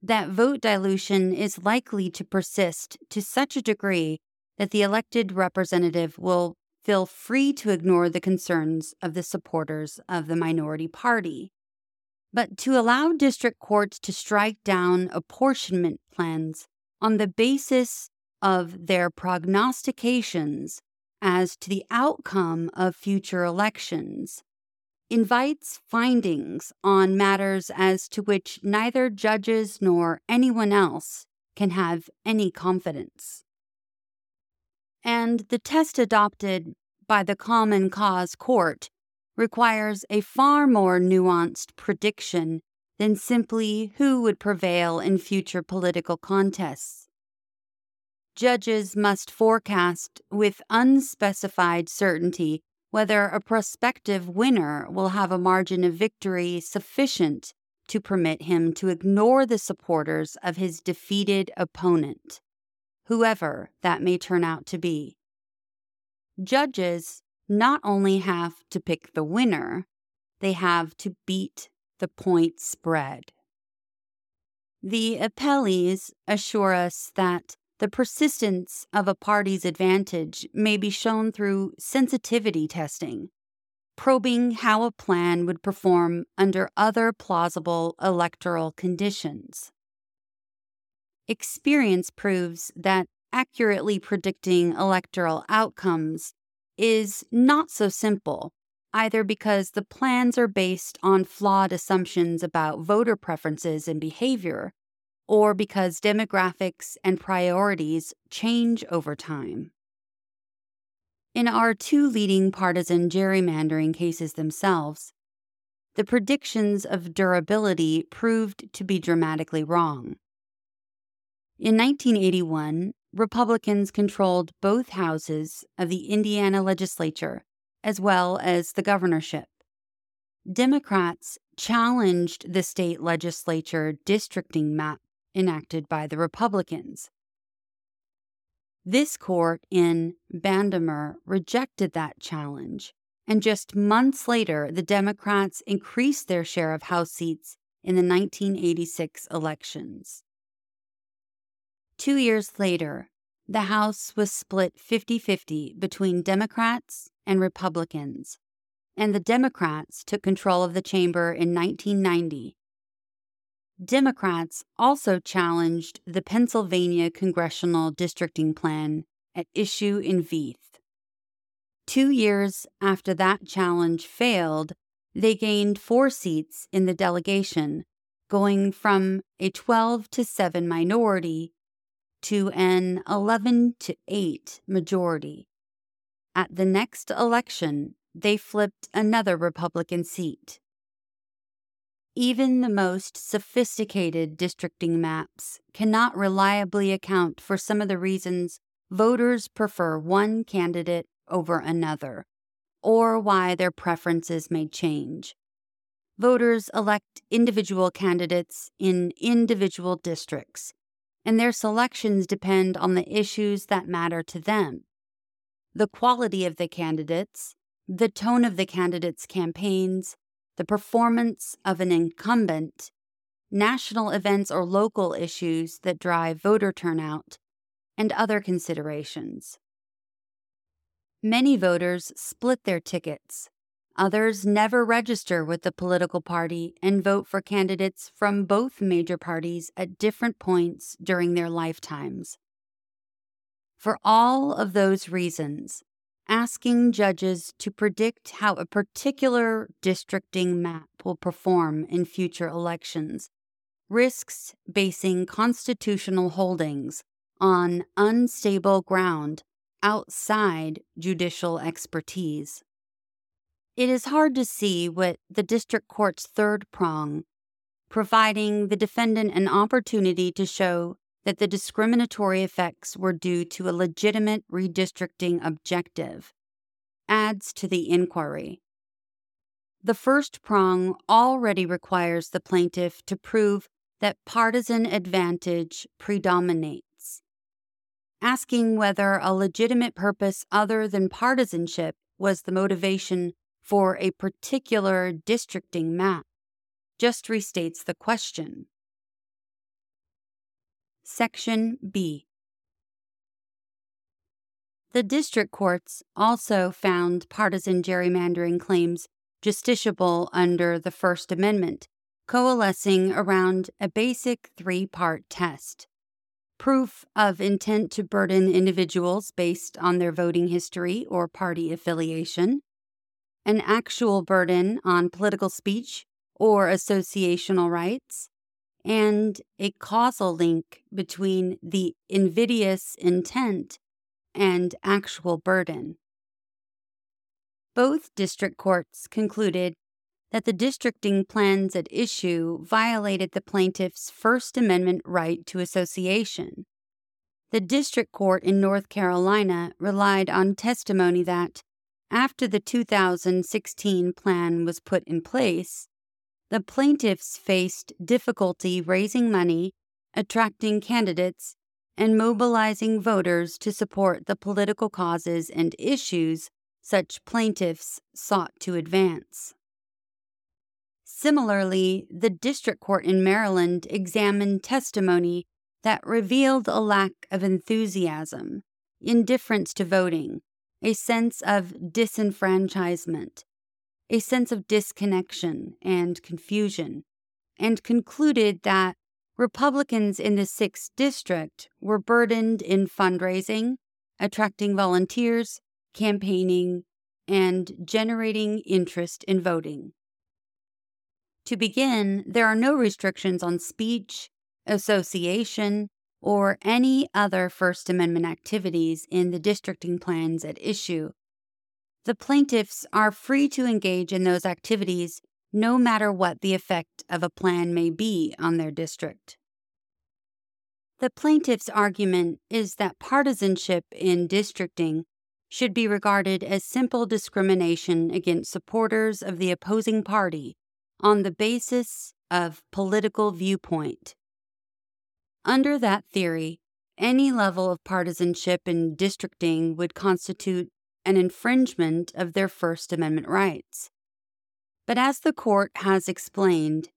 that vote dilution is likely to persist to such a degree that the elected representative will feel free to ignore the concerns of the supporters of the minority party. But to allow district courts to strike down apportionment plans on the basis of their prognostications as to the outcome of future elections invites findings on matters as to which neither judges nor anyone else can have any confidence. And the test adopted by the Common Cause Court requires a far more nuanced prediction than simply who would prevail in future political contests judges must forecast with unspecified certainty whether a prospective winner will have a margin of victory sufficient to permit him to ignore the supporters of his defeated opponent, whoever that may turn out to be. Judges not only have to pick the winner, they have to beat the point spread. The appellees assure us that the persistence of a party's advantage may be shown through sensitivity testing, probing how a plan would perform under other plausible electoral conditions. Experience proves that accurately predicting electoral outcomes is not so simple, either because the plans are based on flawed assumptions about voter preferences and behavior or because demographics and priorities change over time. In our two leading partisan gerrymandering cases themselves, the predictions of durability proved to be dramatically wrong. In 1981, Republicans controlled both houses of the Indiana legislature as well as the governorship. Democrats challenged the state legislature districting map enacted by the Republicans. This court in Bandemer rejected that challenge, and just months later, the Democrats increased their share of House seats in the 1986 elections. Two years later, the House was split 50 50 between Democrats and Republicans, and the Democrats took control of the chamber in 1990 Democrats also challenged the Pennsylvania congressional districting plan at issue in Vieth. Two years after that challenge failed, they gained four seats in the delegation, going from a 12 to 7 minority to an 11 to 8 majority. At the next election, they flipped another Republican seat. Even the most sophisticated districting maps cannot reliably account for some of the reasons voters prefer one candidate over another, or why their preferences may change. Voters elect individual candidates in individual districts, and their selections depend on the issues that matter to them. the quality of the candidates, the tone of the candidates' campaigns, the performance of an incumbent, national events or local issues that drive voter turnout, and other considerations. Many voters split their tickets. Others never register with the political party and vote for candidates from both major parties at different points during their lifetimes. For all of those reasons, asking judges to predict how a particular districting map will perform in future elections risks basing constitutional holdings on unstable ground outside judicial expertise. It is hard to see what the district court's third prong, providing the defendant an opportunity to show that the discriminatory effects were due to a legitimate redistricting objective, adds to the inquiry. The first prong already requires the plaintiff to prove that partisan advantage predominates. Asking whether a legitimate purpose other than partisanship was the motivation for a particular districting map just restates the question. Section B. The district courts also found partisan gerrymandering claims justiciable under the First Amendment coalescing around a basic three part test. Proof of intent to burden individuals based on their voting history or party affiliation, an actual burden on political speech or associational rights, and a causal link between the invidious intent and actual burden. Both district courts concluded that the districting plans at issue violated the plaintiff's First Amendment right to association. The district court in North Carolina relied on testimony that, after the 2016 plan was put in place, the plaintiffs faced difficulty raising money, attracting candidates, and mobilizing voters to support the political causes and issues such plaintiffs sought to advance. Similarly, the district court in Maryland examined testimony that revealed a lack of enthusiasm, indifference to voting, a sense of disenfranchisement, a sense of disconnection and confusion, and concluded that Republicans in the 6th District were burdened in fundraising, attracting volunteers, campaigning, and generating interest in voting. To begin, there are no restrictions on speech, association, or any other First Amendment activities in the districting plans at issue. The plaintiffs are free to engage in those activities no matter what the effect of a plan may be on their district. The plaintiff's argument is that partisanship in districting should be regarded as simple discrimination against supporters of the opposing party on the basis of political viewpoint. Under that theory, any level of partisanship in districting would constitute an infringement of their First Amendment rights. But as the court has explained,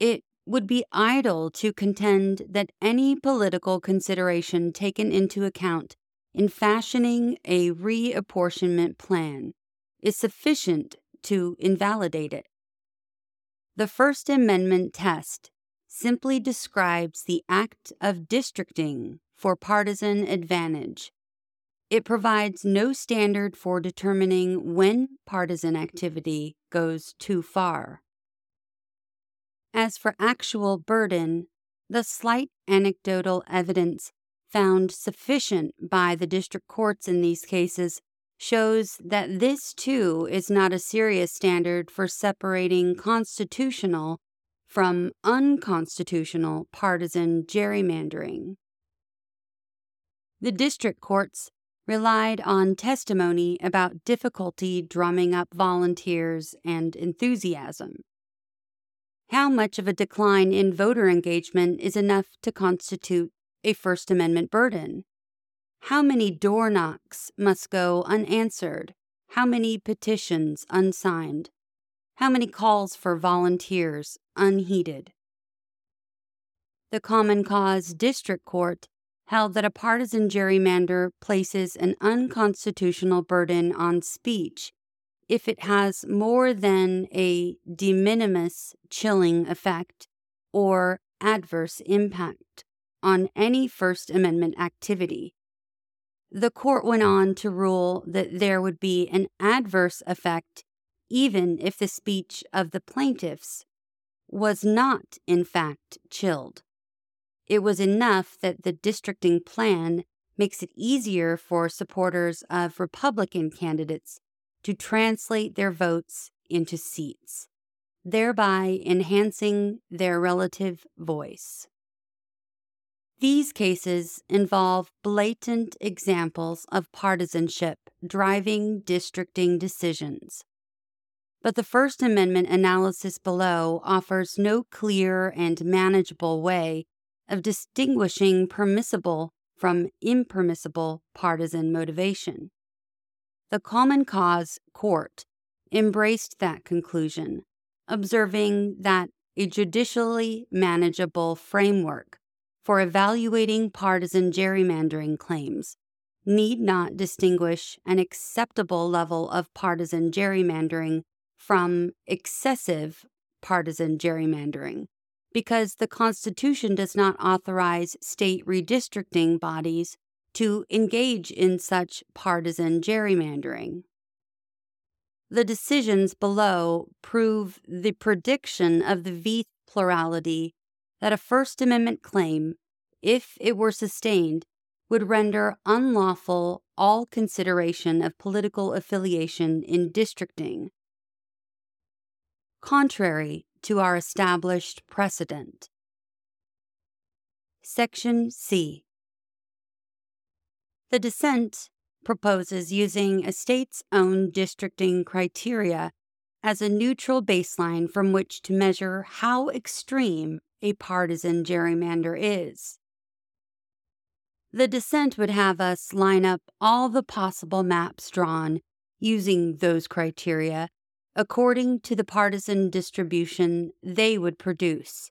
it would be idle to contend that any political consideration taken into account in fashioning a reapportionment plan is sufficient to invalidate it. The First Amendment test simply describes the act of districting for partisan advantage. It provides no standard for determining when partisan activity goes too far. As for actual burden, the slight anecdotal evidence found sufficient by the district courts in these cases shows that this too is not a serious standard for separating constitutional from unconstitutional partisan gerrymandering. The district courts relied on testimony about difficulty drumming up volunteers and enthusiasm. How much of a decline in voter engagement is enough to constitute a First Amendment burden? How many door knocks must go unanswered? How many petitions unsigned? How many calls for volunteers unheeded? The Common Cause District Court held that a partisan gerrymander places an unconstitutional burden on speech if it has more than a de minimis chilling effect or adverse impact on any First Amendment activity. The court went hmm. on to rule that there would be an adverse effect even if the speech of the plaintiffs was not, in fact, chilled. It was enough that the districting plan makes it easier for supporters of Republican candidates to translate their votes into seats, thereby enhancing their relative voice. These cases involve blatant examples of partisanship driving districting decisions. But the First Amendment analysis below offers no clear and manageable way of distinguishing permissible from impermissible partisan motivation. The Common Cause Court embraced that conclusion, observing that a judicially manageable framework for evaluating partisan gerrymandering claims need not distinguish an acceptable level of partisan gerrymandering from excessive partisan gerrymandering because the Constitution does not authorize state redistricting bodies to engage in such partisan gerrymandering. The decisions below prove the prediction of the Vieth plurality that a First Amendment claim, if it were sustained, would render unlawful all consideration of political affiliation in districting. Contrary to our established precedent. Section C. The dissent proposes using a state's own districting criteria as a neutral baseline from which to measure how extreme a partisan gerrymander is. The dissent would have us line up all the possible maps drawn using those criteria according to the partisan distribution they would produce.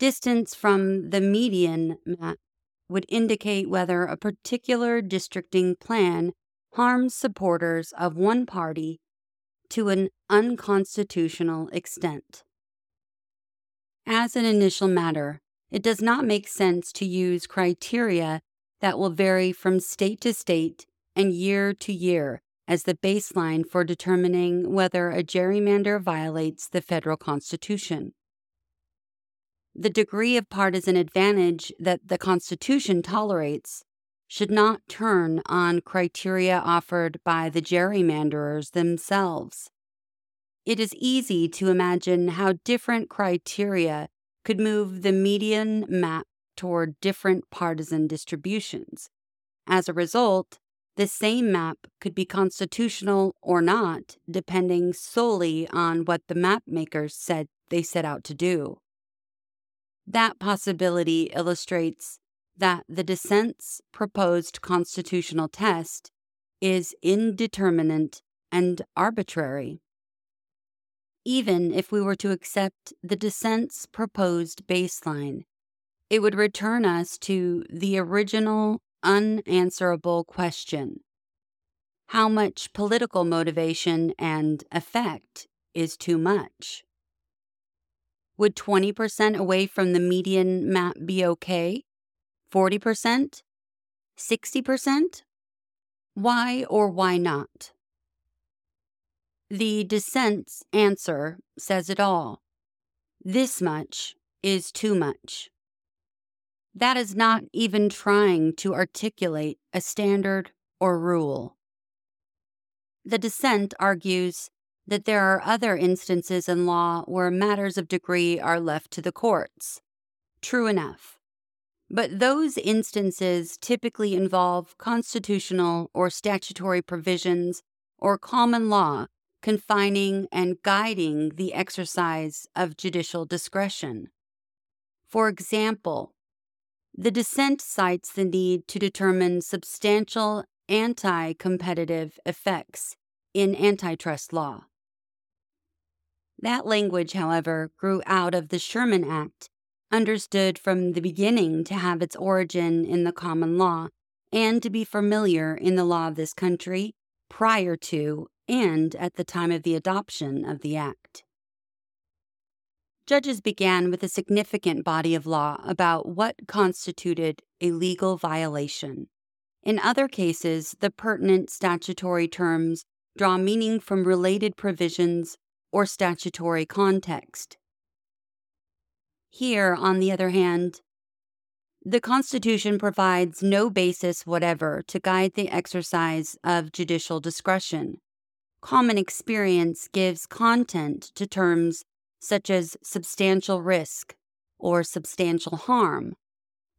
Distance from the median map would indicate whether a particular districting plan harms supporters of one party to an unconstitutional extent. As an initial matter, it does not make sense to use criteria that will vary from state to state and year to year as the baseline for determining whether a gerrymander violates the federal constitution the degree of partisan advantage that the Constitution tolerates should not turn on criteria offered by the gerrymanderers themselves. It is easy to imagine how different criteria could move the median map toward different partisan distributions. As a result, the same map could be constitutional or not, depending solely on what the map makers said they set out to do. That possibility illustrates that the dissent's proposed constitutional test is indeterminate and arbitrary. Even if we were to accept the dissent's proposed baseline, it would return us to the original unanswerable question How much political motivation and effect is too much? Would 20% away from the median map be okay? 40%? 60%? Why or why not? The dissent's answer says it all. This much is too much. That is not even trying to articulate a standard or rule. The dissent argues that there are other instances in law where matters of degree are left to the courts. True enough. But those instances typically involve constitutional or statutory provisions or common law confining and guiding the exercise of judicial discretion. For example, The dissent cites the need to determine substantial anti competitive effects in antitrust law. That language, however, grew out of the Sherman Act, understood from the beginning to have its origin in the common law and to be familiar in the law of this country prior to and at the time of the adoption of the Act. Judges began with a significant body of law about what constituted a legal violation. In other cases, the pertinent statutory terms draw meaning from related provisions or statutory context. Here, on the other hand, the Constitution provides no basis whatever to guide the exercise of judicial discretion. Common experience gives content to terms such as substantial risk or substantial harm,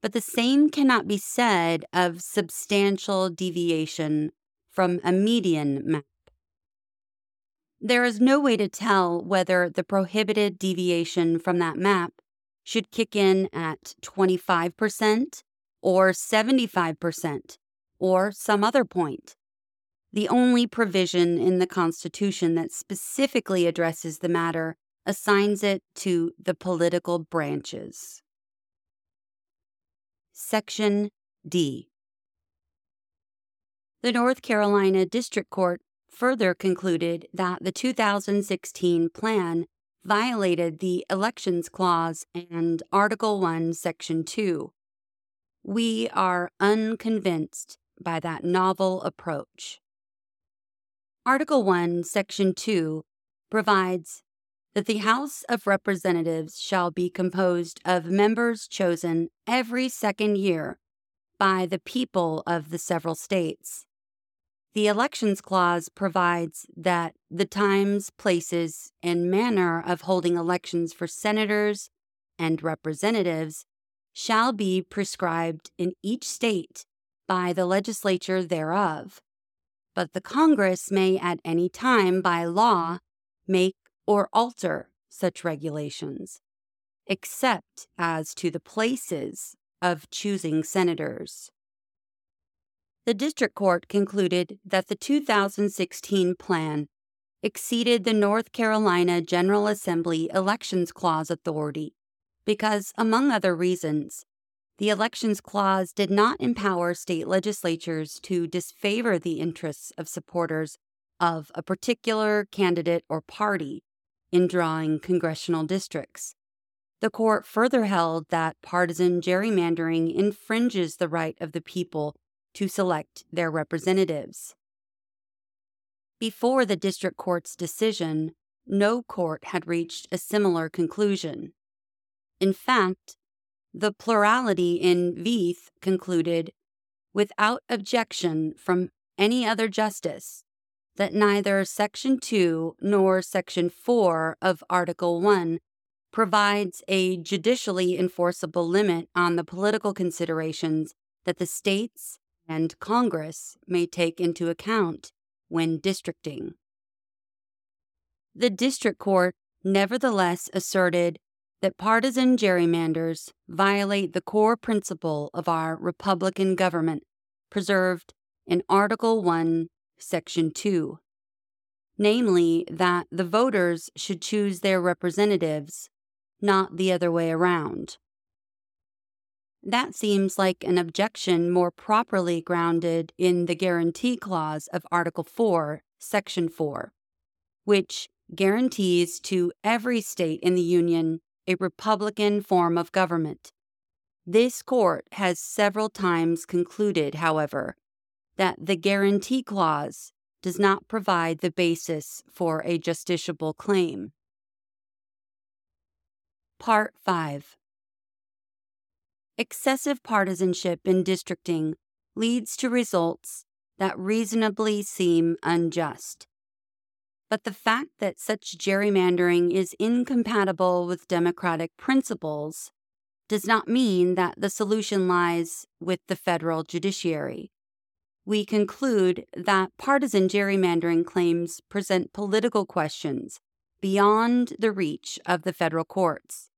but the same cannot be said of substantial deviation from a median map. There is no way to tell whether the prohibited deviation from that map should kick in at 25% or 75% or some other point. The only provision in the Constitution that specifically addresses the matter assigns it to the political branches. Section D. The North Carolina District Court further concluded that the 2016 plan violated the Elections Clause and Article 1, Section 2. We are unconvinced by that novel approach. Article 1, Section 2 provides that the House of Representatives shall be composed of members chosen every second year by the people of the several states. The Elections Clause provides that the times, places, and manner of holding elections for senators and representatives shall be prescribed in each state by the legislature thereof. But the Congress may at any time by law make or alter such regulations, except as to the places of choosing senators. The district court concluded that the 2016 plan exceeded the North Carolina General Assembly Elections Clause authority because, among other reasons, the Elections Clause did not empower state legislatures to disfavor the interests of supporters of a particular candidate or party in drawing congressional districts. The court further held that partisan gerrymandering infringes the right of the people to select their representatives. Before the district court's decision, no court had reached a similar conclusion. In fact, the plurality in Vieth concluded, without objection from any other justice, that neither Section 2 nor Section 4 of Article 1 provides a judicially enforceable limit on the political considerations that the states and Congress may take into account when districting. The district court nevertheless asserted that partisan gerrymanders violate the core principle of our Republican government preserved in Article 1, Section 2, namely that the voters should choose their representatives, not the other way around. That seems like an objection more properly grounded in the Guarantee Clause of Article 4, Section 4, which guarantees to every state in the Union a Republican form of government. This court has several times concluded, however, that the Guarantee Clause does not provide the basis for a justiciable claim. Part 5 Excessive partisanship in districting leads to results that reasonably seem unjust. But the fact that such gerrymandering is incompatible with democratic principles does not mean that the solution lies with the federal judiciary. We conclude that partisan gerrymandering claims present political questions beyond the reach of the federal courts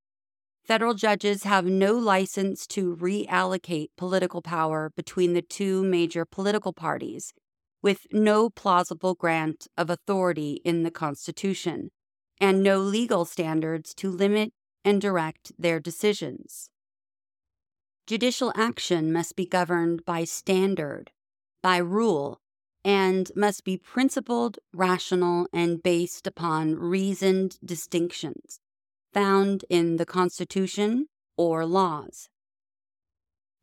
federal judges have no license to reallocate political power between the two major political parties, with no plausible grant of authority in the Constitution, and no legal standards to limit and direct their decisions. Judicial action must be governed by standard, by rule, and must be principled, rational, and based upon reasoned distinctions found in the Constitution or laws.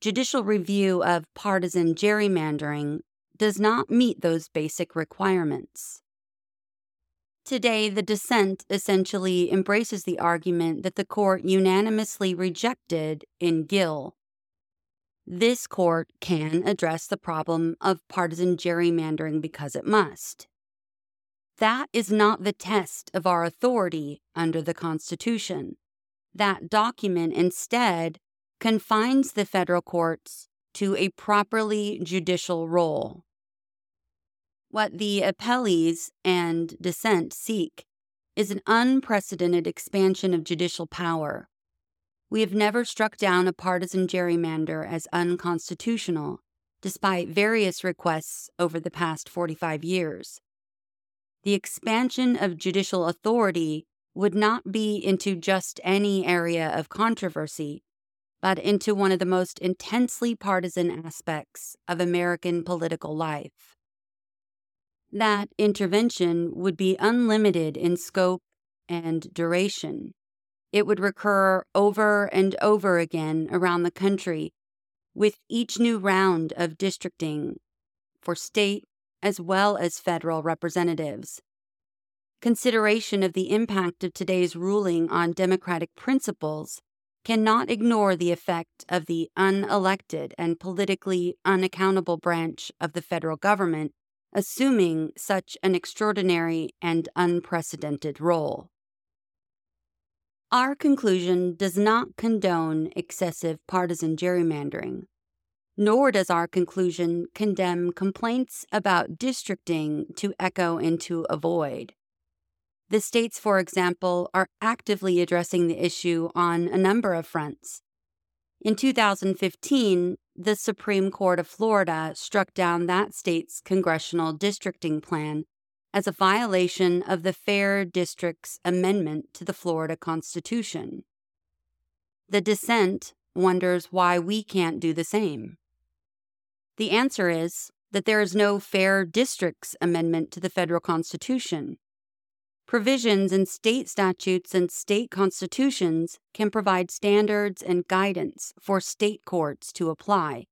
Judicial review of partisan gerrymandering does not meet those basic requirements. Today, the dissent essentially embraces the argument that the court unanimously rejected in Gill. This court can mm-hmm. address the problem of partisan gerrymandering because it must. That is not the test of our authority under the Constitution. That document instead confines the federal courts to a properly judicial role. What the appellees and dissent seek is an unprecedented expansion of judicial power. We have never struck down a partisan gerrymander as unconstitutional, despite various requests over the past 45 years the expansion of judicial authority would not be into just any area of controversy, but into one of the most intensely partisan aspects of American political life. That intervention would be unlimited in scope and duration. It would recur over and over again around the country, with each new round of districting for state, as well as federal representatives. Consideration of the impact of today's ruling on democratic principles cannot ignore the effect of the unelected and politically unaccountable branch of the federal government assuming such an extraordinary and unprecedented role. Our conclusion does not condone excessive partisan gerrymandering nor does our conclusion condemn complaints about districting to echo into a void. The states, for example, are actively addressing the issue on a number of fronts. In 2015, the Supreme Court of Florida struck down that state's congressional districting plan as a violation of the Fair Districts Amendment to the Florida Constitution. The dissent wonders why we can't do the same. The answer is that there is no Fair Districts Amendment to the federal Constitution. Provisions in state statutes and state constitutions can provide standards and guidance for state courts to apply.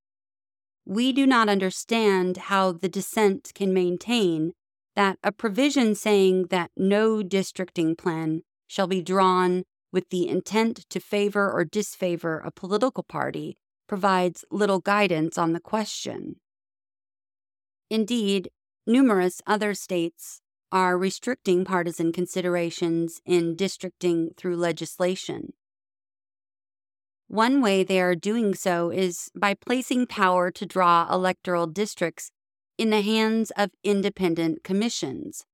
We do not understand how the dissent can maintain that a provision saying that no districting plan shall be drawn with the intent to favor or disfavor a political party provides little guidance on the question. Indeed, numerous other states are restricting partisan considerations in districting through legislation. One way they are doing so is by placing power to draw electoral districts in the hands of independent commissions.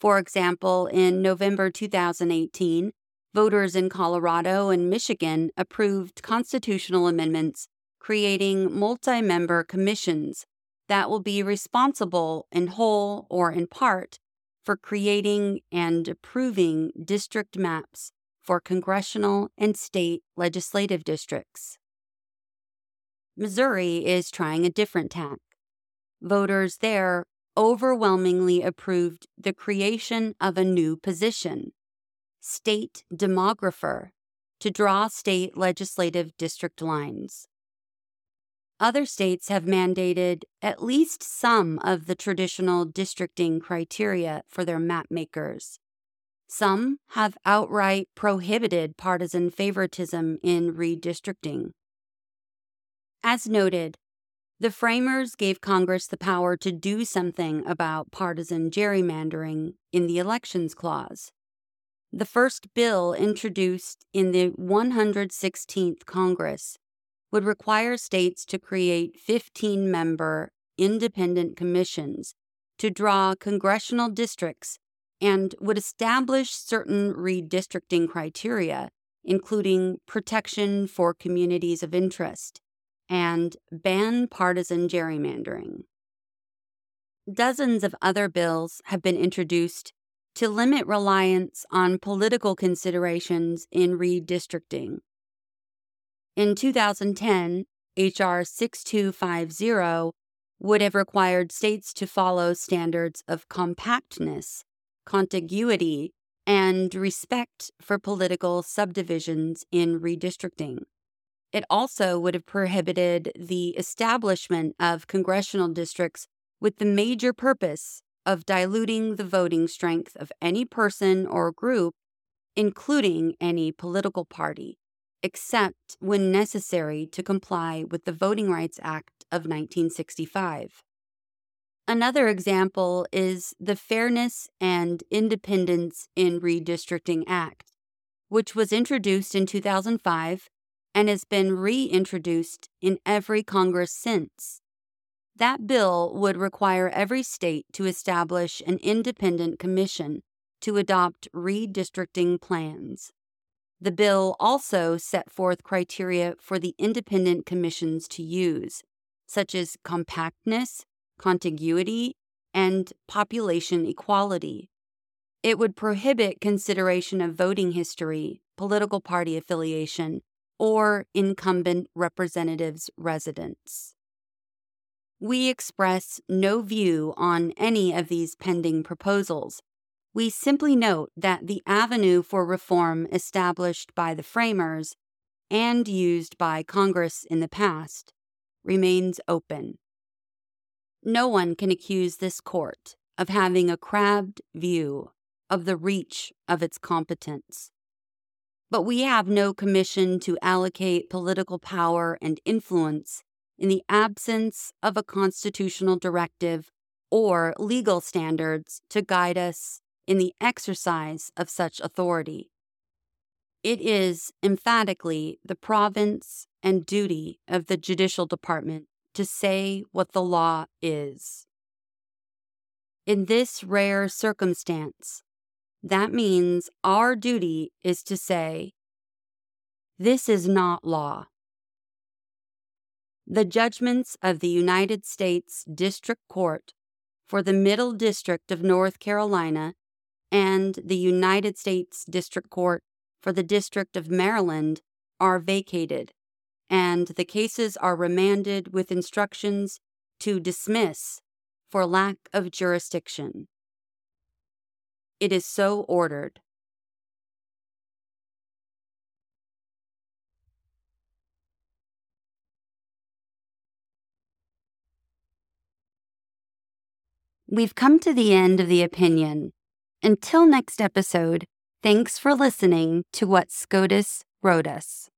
For example, in November 2018, voters in Colorado and Michigan approved constitutional amendments creating multi member commissions that will be responsible in whole or in part for creating and approving district maps for congressional and state legislative districts. Missouri is trying a different tack. Voters there overwhelmingly approved the creation of a new position state demographer to draw state legislative district lines. Other states have mandated at least some of the traditional districting criteria for their map makers. Some have outright prohibited partisan favoritism in redistricting. As noted, the framers gave Congress the power to do something about partisan gerrymandering in the Elections Clause. The first bill introduced in the 116th Congress would require states to create 15 member independent commissions to draw congressional districts and would establish certain redistricting criteria, including protection for communities of interest and ban partisan gerrymandering. Dozens of other bills have been introduced to limit reliance on political considerations in redistricting. In 2010, H.R. 6250 would have required states to follow standards of compactness, contiguity, and respect for political subdivisions in redistricting. It also would have prohibited the establishment of congressional districts with the major purpose of diluting the voting strength of any person or group, including any political party, except when necessary to comply with the Voting Rights Act of 1965. Another example is the Fairness and Independence in Redistricting Act, which was introduced in 2005 and has been reintroduced in every Congress since. That bill would require every state to establish an independent commission to adopt redistricting plans. The bill also set forth criteria for the independent commissions to use, such as compactness, contiguity, and population equality. It would prohibit consideration of voting history, political party affiliation, or incumbent representatives' residence. We express no view on any of these pending proposals. We simply note that the avenue for reform established by the framers and used by Congress in the past remains open. No one can accuse this court of having a crabbed view of the reach of its competence. But we have no commission to allocate political power and influence in the absence of a constitutional directive or legal standards to guide us in the exercise of such authority. It is emphatically the province and duty of the Judicial Department to say what the law is. In this rare circumstance, that means our duty is to say, This is not law. The judgments of the United States District Court for the Middle District of North Carolina and the United States District Court for the District of Maryland are vacated and the cases are remanded with instructions to dismiss for lack of jurisdiction. It is so ordered. We've come to the end of the opinion. Until next episode, thanks for listening to what SCOTUS wrote us.